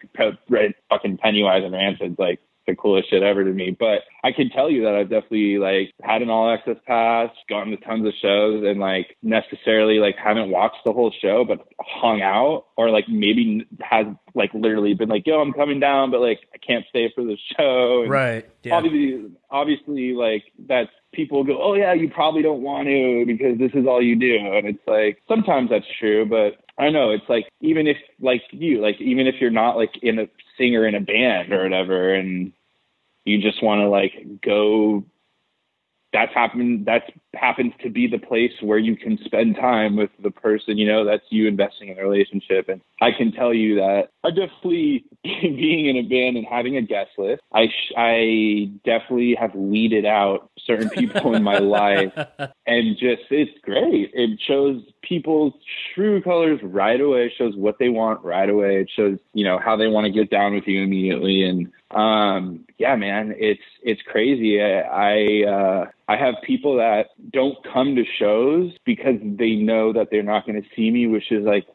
[SPEAKER 3] right, fucking Pennywise and Rancid, like the coolest shit ever to me. But I can tell you that I've definitely like had an all access pass, gone to tons of shows, and like necessarily like haven't watched the whole show, but hung out or like maybe has like literally been like, yo, I'm coming down, but like I can't stay for the show.
[SPEAKER 1] And right.
[SPEAKER 3] Yeah. Obviously, obviously, like that's people go, oh yeah, you probably don't want to because this is all you do, and it's like sometimes that's true, but I know it's like even if like you like even if you're not like in a singer in a band or whatever, and you just want to like go that's happened that's happens to be the place where you can spend time with the person you know that's you investing in a relationship and i can tell you that i definitely being in a band and having a guest list i sh- i definitely have weeded out certain people in my life. And just it's great. It shows people's true colors right away. It shows what they want right away. It shows you know how they want to get down with you immediately. And um yeah man it's it's crazy. I i uh i have people that don't come to shows because they know that they're not going to see me which is like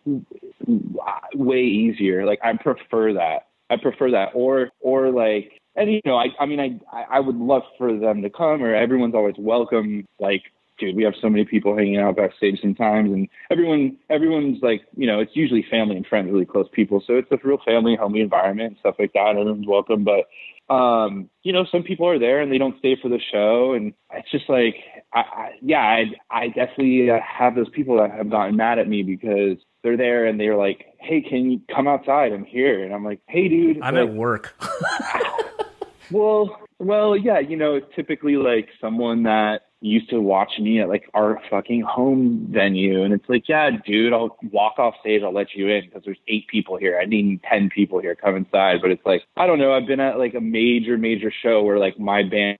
[SPEAKER 3] way easier. Like i prefer that. I prefer that. Or or like and you know i i mean i i would love for them to come or everyone's always welcome. Like dude, we have so many people hanging out backstage sometimes, and everyone, everyone's like, you know, it's usually family and friends, really close people, so it's a real family, homey environment, and stuff like that. Everyone's welcome, but um, you know, some people are there and they don't stay for the show, and it's just like, I, I yeah, I, I definitely have those people that have gotten mad at me because they're there and they're like, hey, can you come outside? I'm here, and I'm like, hey, dude,
[SPEAKER 1] I'm
[SPEAKER 3] like,
[SPEAKER 1] at work.
[SPEAKER 3] well, well, yeah, you know, typically like someone that used to watch me at like our fucking home venue. And it's like yeah dude i'll walk off stage i'll let you in because there's eight people here. I need ten people here come inside. But it's like i don't know i've been at like a major major show where like my band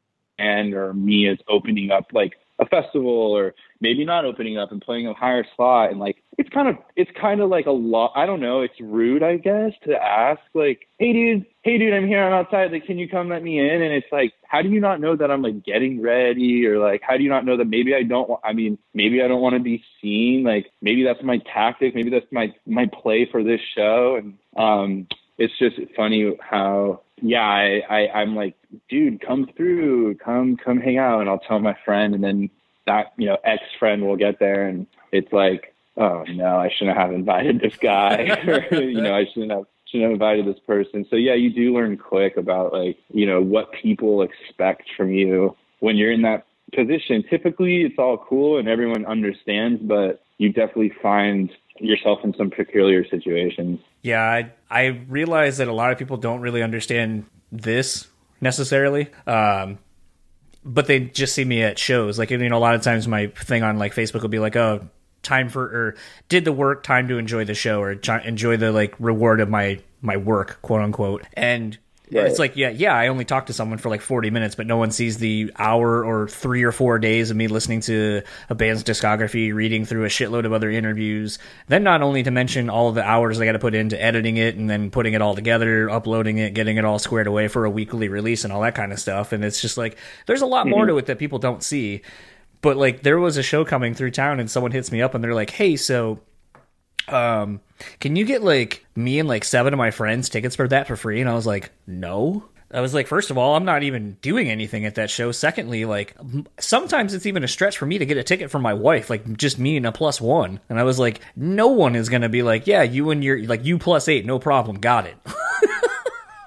[SPEAKER 3] or me is opening up like a festival or maybe not opening up and playing a higher slot and like it's kind of it's kind of like a lot i don't know it's rude i guess to ask like hey dude hey dude i'm here i'm outside like can you come let me in? And it's like how do you not know that i'm like getting ready or like how do you not know that maybe i don't i mean maybe i don't want to be seen like maybe that's my tactic maybe that's my my play for this show and um it's just funny how yeah I, I i'm like dude come through come come hang out and i'll tell my friend and then that you know ex friend will get there and it's like oh no i shouldn't have invited this guy you know i shouldn't have shouldn't have invited this person. So yeah you do learn quick about like you know what people expect from you when you're in that position. Typically it's all cool and everyone understands but you definitely find yourself in some peculiar situations
[SPEAKER 1] yeah i i realize that a lot of people don't really understand this necessarily um but they just see me at shows. Like you know, a lot of times my thing on like Facebook will be like, "Oh, time for or did the work, time to enjoy the show or enjoy the like reward of my my work, quote unquote." And Right. It's like, yeah, yeah, I only talked to someone for like 40 minutes, but no one sees the hour or three or four days of me listening to a band's discography, reading through a shitload of other interviews. Then, not only to mention all of the hours I got to put into editing it and then putting it all together, uploading it, getting it all squared away for a weekly release and all that kind of stuff. And it's just like, there's a lot mm-hmm. more to it that people don't see. But like, there was a show coming through town and someone hits me up and they're like, hey, so um, can you get like me and like seven of my friends tickets for that for free? And I was like, no. I was like, first of all, I'm not even doing anything at that show. Secondly, like sometimes it's even a stretch for me to get a ticket for my wife, like just me and a plus one. And I was like, no one is gonna be like, yeah, you and your like you plus eight, no problem, got it.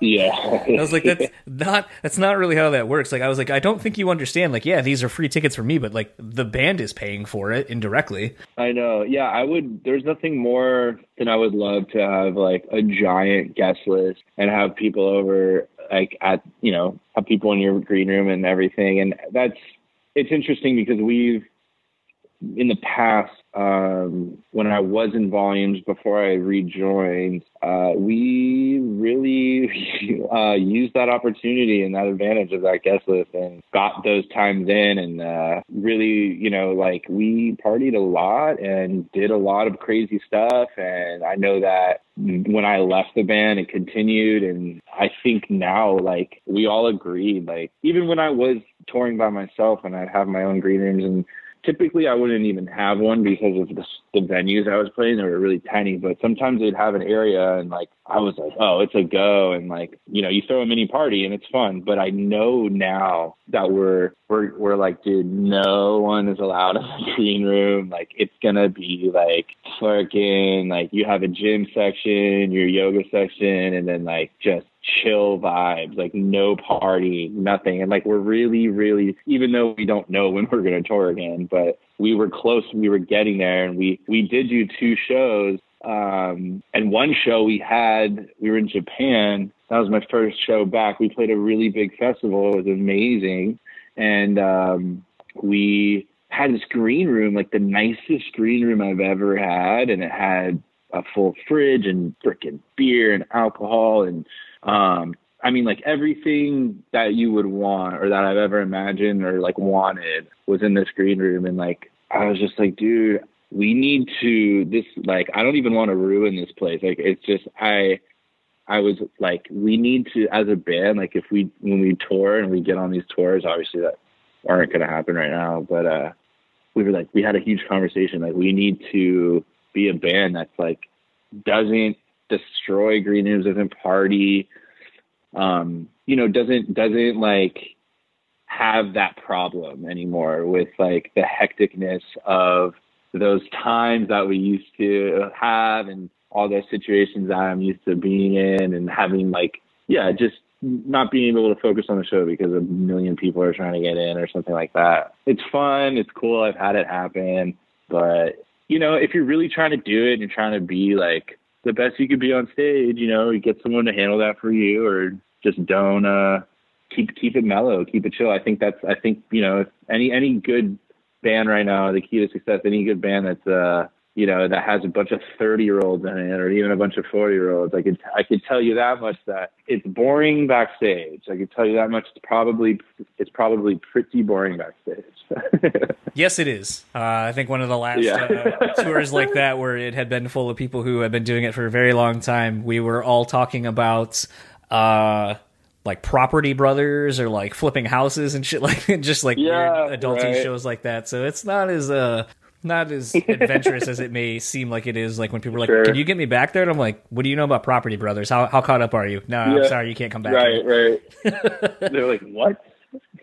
[SPEAKER 3] Yeah.
[SPEAKER 1] I was like, that's not that's not really how that works. Like I was like, I don't think you understand. Like, yeah, these are free tickets for me, but like the band is paying for it indirectly.
[SPEAKER 3] I know. Yeah, I would there's nothing more than I would love to have like a giant guest list and have people over like at you know, have people in your green room and everything. And that's it's interesting because we've in the past, um, when I was in volumes before I rejoined, uh, we really uh, used that opportunity and that advantage of that guest list and got those times in and uh, really, you know, like we partied a lot and did a lot of crazy stuff. And I know that when I left the band, it continued. And I think now, like, we all agreed, like, even when I was touring by myself and I'd have my own green rooms and typically I wouldn't even have one because of the, the venues I was playing. They were really tiny, but sometimes they'd have an area and like I was like, oh, it's a go, and like you know, you throw a mini party and it's fun. But I know now that we're we're we're like, dude, no one is allowed in the green room. Like it's gonna be like twerking. Like you have a gym section, your yoga section, and then like just chill vibes, like no party, nothing. And like we're really, really, even though we don't know when we're gonna tour again, but we were close. We were getting there, and we we did do two shows. Um, and one show we had, we were in Japan. That was my first show back. We played a really big festival. It was amazing, and um, we had this green room, like the nicest green room I've ever had, and it had a full fridge and freaking beer and alcohol and um I mean like everything that you would want or that I've ever imagined or like wanted was in this green room and like I was just like, dude, we need to this like I don't even want to ruin this place. Like it's just I I was like, we need to as a band, like if we when we tour and we get on these tours, obviously that aren't gonna happen right now, but uh we were like we had a huge conversation, like we need to be a band that's like doesn't destroy green rooms, doesn't party, um, you know, doesn't doesn't like have that problem anymore with like the hecticness of those times that we used to have and all those situations that I'm used to being in and having like yeah, just not being able to focus on the show because a million people are trying to get in or something like that. It's fun, it's cool, I've had it happen, but you know, if you're really trying to do it and you're trying to be like the best you could be on stage, you know, you get someone to handle that for you or just don't uh keep keep it mellow, keep it chill. I think that's I think, you know, any any good band right now, the key to success, any good band that's uh you know, that has a bunch of 30 year olds in it or even a bunch of 40 year olds. I could, I could tell you that much that it's boring backstage. I could tell you that much. It's probably, it's probably pretty boring backstage.
[SPEAKER 1] yes, it is. Uh, I think one of the last yeah. uh, tours like that where it had been full of people who had been doing it for a very long time, we were all talking about, uh, like property brothers or like flipping houses and shit like just like
[SPEAKER 3] yeah,
[SPEAKER 1] weird adulty
[SPEAKER 3] right.
[SPEAKER 1] shows like that so it's not as uh not as adventurous as it may seem like it is. Like when people are like,
[SPEAKER 3] Sure.
[SPEAKER 1] "Can you get me back there?" And I'm like, "What do you know about Property Brothers? How how caught up are you?" No, I'm sorry, you can't come back.
[SPEAKER 3] right, right. They're like, what?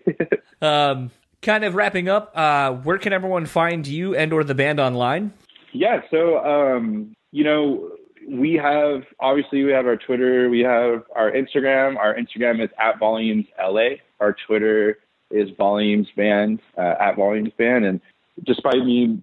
[SPEAKER 1] Um, kind of wrapping up. Uh, where can everyone find you and or the band online?
[SPEAKER 3] Yeah, so um, you know, we have obviously we have our Twitter, we have our Instagram. Our Instagram is at Volumes LA. Our Twitter is Volumes Band uh, at Volumes Band, and despite me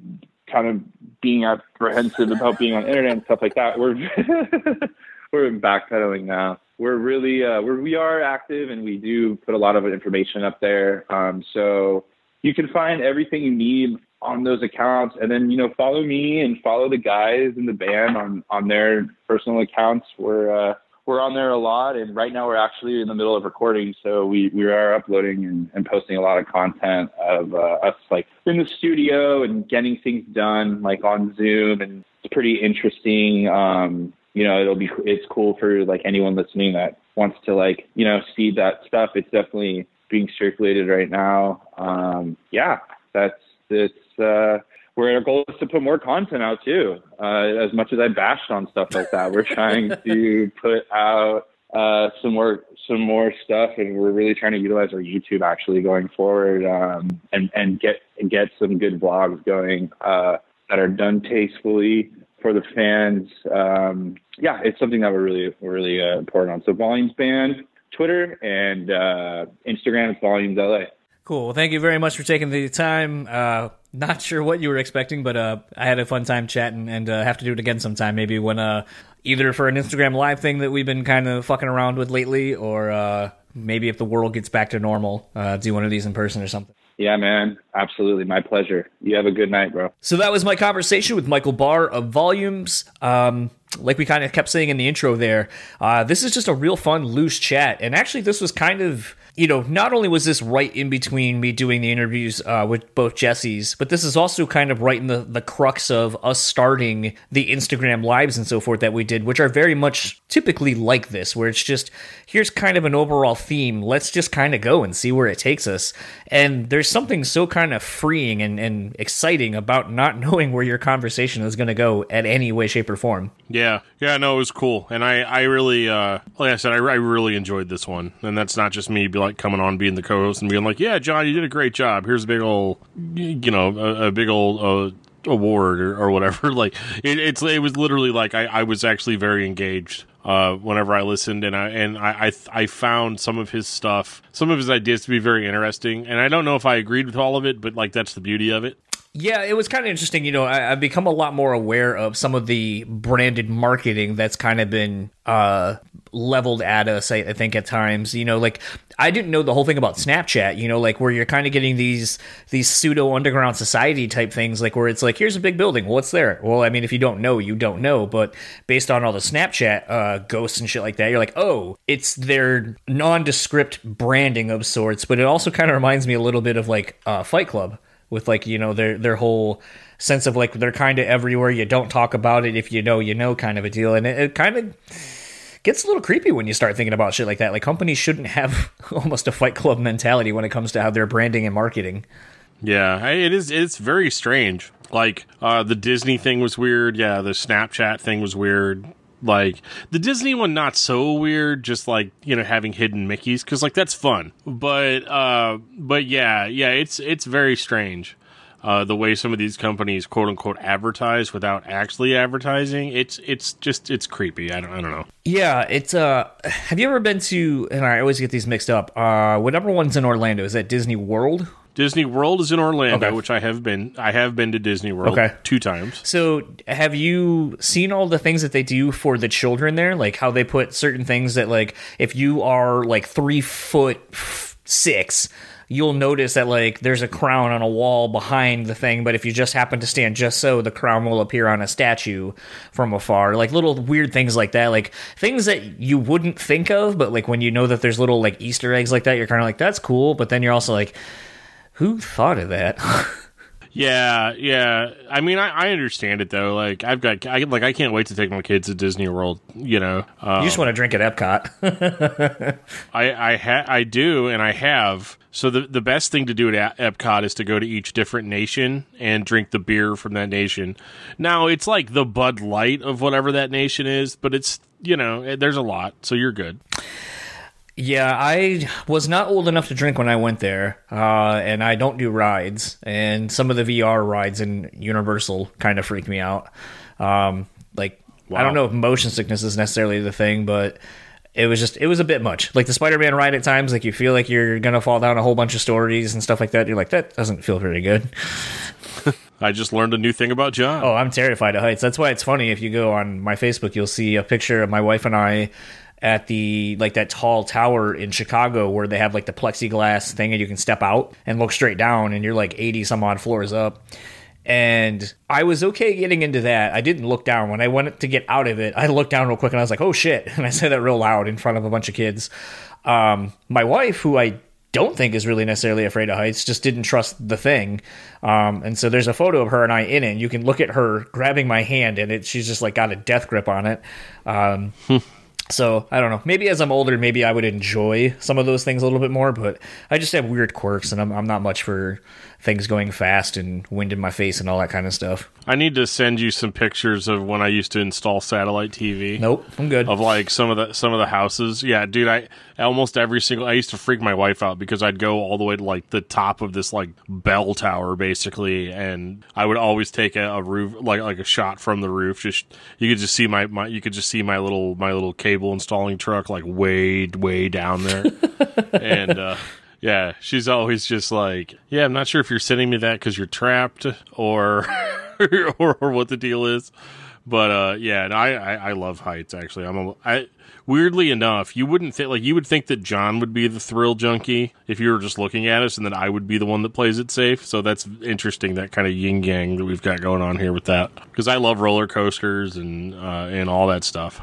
[SPEAKER 3] kind of being apprehensive about being on internet and stuff like that, we're we're backpedaling now. We're really uh, we're we are active and we do put a lot of information up there. Um, so you can find everything you need on those accounts and then you know follow me and follow the guys in the band on on their personal accounts we're uh we're on there a lot and right now we're actually in the middle of recording so we we are uploading and, and posting a lot of content of uh, us like in the studio and getting things done like on zoom and it's pretty interesting um you know it'll be it's cool for like anyone listening that wants to like you know see that stuff. It's definitely being circulated right now. Um yeah that's it's uh where our goal is to put more content out too. Uh, as much as I bashed on stuff like that, we're trying to put out uh, some more some more stuff, and we're really trying to utilize our YouTube actually going forward, um, and and get get some good vlogs going uh, that are done tastefully for the fans. Um, yeah, it's something that we're really really uh, important on. So Volumes Band, Twitter and uh, Instagram is Volumes LA.
[SPEAKER 1] Cool. Well, thank you very much for taking the time. Uh, not sure what you were expecting, but uh, I had a fun time chatting, and uh, have to do it again sometime. Maybe when uh, either for an Instagram live thing that we've been kind of fucking around with lately, or uh, maybe if the world gets back to normal, uh, do one of these in person or something.
[SPEAKER 3] Yeah, man, absolutely, my pleasure. You have a good night, bro.
[SPEAKER 1] So that was my conversation with Michael Barr of Volumes. Um, like we kind of kept saying in the intro there, uh, this is just a real fun, loose chat. And actually, this was kind of, you know, not only was this right in between me doing the interviews uh, with both Jessies, but this is also kind of right in the, the crux of us starting the Instagram lives and so forth that we did, which are very much typically like this, where it's just, here's kind of an overall theme. Let's just kind of go and see where it takes us. And there's something so kind of freeing and, and exciting about not knowing where your conversation is going to go at any way, shape, or form.
[SPEAKER 2] Yeah, yeah, yeah, no, it was cool, and I, I really, uh, like I said, I, I really enjoyed this one, and that's not just me, be like coming on, being the co-host, and being like, yeah, John, you did a great job. Here's a big old, you know, a, a big old uh, award or, or whatever. Like it, it's, it was literally like I, I was actually very engaged. Uh, whenever I listened, and I and I, I I found some of his stuff, some of his ideas to be very interesting, and I don't know if I agreed with all of it, but like that's the beauty of it.
[SPEAKER 1] Yeah, it was kind of interesting. You know, I, I've become a lot more aware of some of the branded marketing that's kind of been uh, leveled at us. I, I think at times, you know, like I didn't know the whole thing about Snapchat. You know, like where you're kind of getting these these pseudo underground society type things, like where it's like, here's a big building. What's there? Well, I mean, if you don't know, you don't know. But based on all the Snapchat uh, ghosts and shit like that, you're like, oh, it's their nondescript branding of sorts. But it also kind of reminds me a little bit of like uh, Fight Club with like you know their their whole sense of like they're kind of everywhere. You don't talk about it if you know you know kind of a deal, and it, it kind of gets a little creepy when you start thinking about shit like that. Like companies shouldn't have almost a Fight Club mentality when it comes to how they're branding and marketing.
[SPEAKER 2] Yeah, it is. It's very strange. Like uh, the Disney thing was weird. Yeah, the Snapchat thing was weird. Like the Disney one, not so weird. Just like you know having hidden Mickey's because like that's fun. But uh, but yeah, yeah, it's it's very strange. Uh, the way some of these companies quote unquote advertise without actually advertising, it's it's just it's creepy. I don't I don't know.
[SPEAKER 1] Yeah, it's uh. Have you ever been to? And I always get these mixed up. Uh, whatever one's in Orlando is that Disney World.
[SPEAKER 2] Disney World is in Orlando,
[SPEAKER 1] Okay.
[SPEAKER 2] which I have been. I have been to Disney World
[SPEAKER 1] Okay.
[SPEAKER 2] two times.
[SPEAKER 1] So, have you seen all the things that they do for the children there? Like how they put certain things that, like, if you are like three foot six, you'll notice that like there's a crown on a wall behind the thing, but if you just happen to stand just so, the crown will appear on a statue from afar. Like little weird things like that, like things that you wouldn't think of, but like when you know that there's little like Easter eggs like that, you're kind of like, that's cool. But then you're also like, who thought of that?
[SPEAKER 2] Yeah, yeah. I mean, I, I understand it though. Like, I've got, I like, I can't wait to take my kids to Disney World. You know, uh,
[SPEAKER 1] you just want to drink at Epcot.
[SPEAKER 2] I, I, ha- I do, and I have. So the the best thing to do at Epcot is to go to each different nation and drink the beer from that nation. Now it's like the Bud Light of whatever that nation is, but it's you know, eh, there's a lot, so you're good.
[SPEAKER 1] Yeah, I was not old enough to drink when I went there, uh, and I don't do rides. And some of the VR rides in Universal kind of freak me out. Um, like, I don't know if motion sickness is necessarily the thing, but it was just it was a bit much. Like the Spider-Man ride at times, like you feel like you're gonna fall down a whole bunch of stories and stuff like that. You're like, that doesn't feel very good.
[SPEAKER 2] I just learned a new thing about John.
[SPEAKER 1] Oh, I'm terrified of heights. That's why it's funny if you go on my Facebook, you'll see a picture of my wife and I at the like that tall tower in Chicago where they have like the plexiglass thing and you can step out and look straight down and you're like 80 some odd floors up. And I was okay getting into that. I didn't look down. When I went to get out of it, I looked down real quick and I was like, oh shit. And I said that real loud in front of a bunch of kids. Um, my wife, who I don't think is really necessarily afraid of heights, just didn't trust the thing. Um, and so there's a photo of her and I in it. And you can look at her grabbing my hand, and it she's just like got a death grip on it. Um, so I don't know. Maybe as I'm older, maybe I would enjoy some of those things a little bit more. But I just have weird quirks, and I'm I'm not much for things going fast and wind in my face and all that kind of stuff.
[SPEAKER 2] I need to send you some pictures of when I used to install satellite TV.
[SPEAKER 1] Nope, I'm good.
[SPEAKER 2] of like some of the some of the houses. Yeah, dude, I almost every single I used to freak my wife out because I'd go all the way to like the top of this like bell tower basically and I would always take a, a roof like like a shot from the roof just you could just see my, my you could just see my little my little cable installing truck like way way down there. and uh yeah, she's always just like, "Yeah, I'm not sure if you're sending me that cuz you're trapped or or, or what the deal is." But uh, yeah, and I, I I love heights. Actually, I'm a, I weirdly enough, you wouldn't think like you would think that John would be the thrill junkie if you were just looking at us, and then I would be the one that plays it safe. So that's interesting. That kind of yin yang that we've got going on here with that because I love roller coasters and uh, and all that stuff.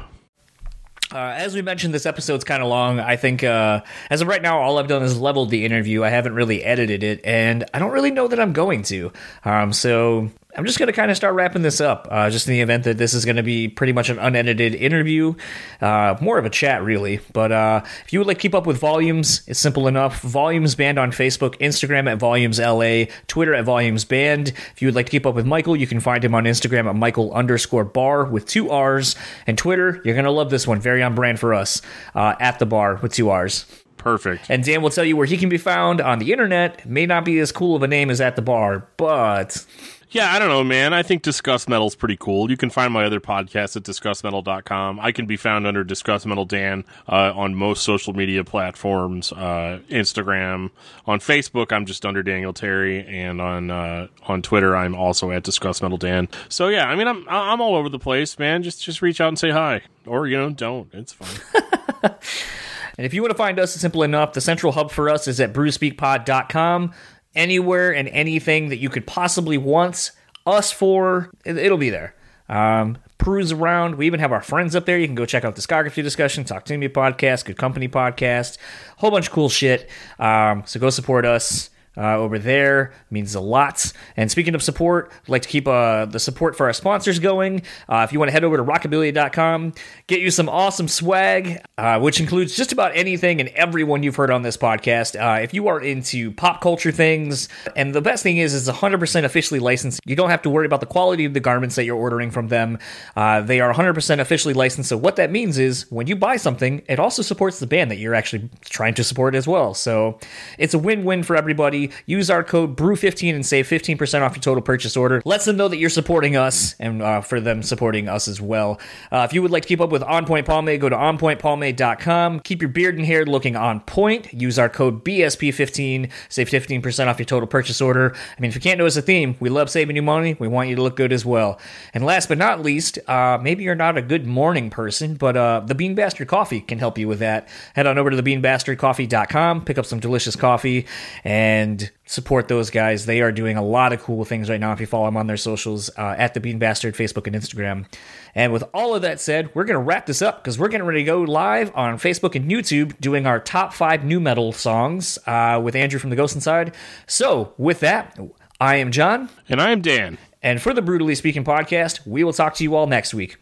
[SPEAKER 1] Uh, as we mentioned, this episode's kind of long. I think, uh, as of right now, all I've done is leveled the interview. I haven't really edited it, and I don't really know that I'm going to. Um, so I'm just going to kind of start wrapping this up, uh, just in the event that this is going to be pretty much an unedited interview, uh, more of a chat, really. But uh, if you would like to keep up with Volumes, it's simple enough. Volumes Band on Facebook, Instagram at Volumes LA, Twitter at Volumes Band. If you would like to keep up with Michael, you can find him on Instagram at Michael underscore bar with two R's, and Twitter, you're going to love this one, very on brand for us, uh, at the bar with two R's.
[SPEAKER 2] Perfect.
[SPEAKER 1] And Dan will tell you where he can be found on the internet. May not be as cool of a name as at the bar, but
[SPEAKER 2] Yeah, I don't know, man. I think Discuss Metal's pretty cool. You can find my other podcast at discussmetal.com. I can be found under Discuss Metal Dan uh, on most social media platforms, uh, Instagram, on Facebook. I'm just under Daniel Terry, and on uh, on Twitter, I'm also at Discuss Metal Dan. So yeah, I mean, I'm I'm all over the place, man. Just just reach out and say hi, or you know, don't. It's fine.
[SPEAKER 1] And if you want to find us, it's simple enough. The central hub for us is at brewspeakpod.com. Anywhere and anything that you could possibly want us for, it- it'll be there. Um, around. We even have our friends up there. You can go check out discography discussion, talk to me podcast, good company podcast, whole bunch of cool shit. Um, so go support us. Uh, over there means a lot. And speaking of support, I'd like to keep uh, the support for our sponsors going. Uh, if you want to head over to rockabilia.com, get you some awesome swag, uh, which includes just about anything and everyone you've heard on this podcast. Uh, if you are into pop culture things, and the best thing is, it's 100% officially licensed. You don't have to worry about the quality of the garments that you're ordering from them. Uh, they are 100% officially licensed. So what that means is, when you buy something, it also supports the band that you're actually trying to support as well. So it's a win-win for everybody. Use our code BREW15 and save 15% off your total purchase order. Lets them know that you're supporting us and uh, for them supporting us as well. Uh, if you would like to keep up with On Point Pomade, go to onpointpomade.com. Keep your beard and hair looking on point. Use our code BSP15. Save 15% off your total purchase order. I mean, if you can't notice a theme, we love saving you money. We want you to look good as well. And last but not least, uh, maybe you're not a good morning person, but uh, the Bean Bastard Coffee can help you with that. Head on over to thebeanbastardcoffee.com, pick up some delicious coffee, and support those guys. They are doing a lot of cool things right now. If you follow them on their socials uh, at the Bean Bastard, Facebook and Instagram. And with all of that said, we're going to wrap this up because we're getting ready to go live on Facebook and YouTube doing our top five new metal songs uh, with Andrew from the Ghost Inside. So, with that, I am John.
[SPEAKER 2] and I am Dan.
[SPEAKER 1] And for the Brutally Speaking podcast, we will talk to you all next week.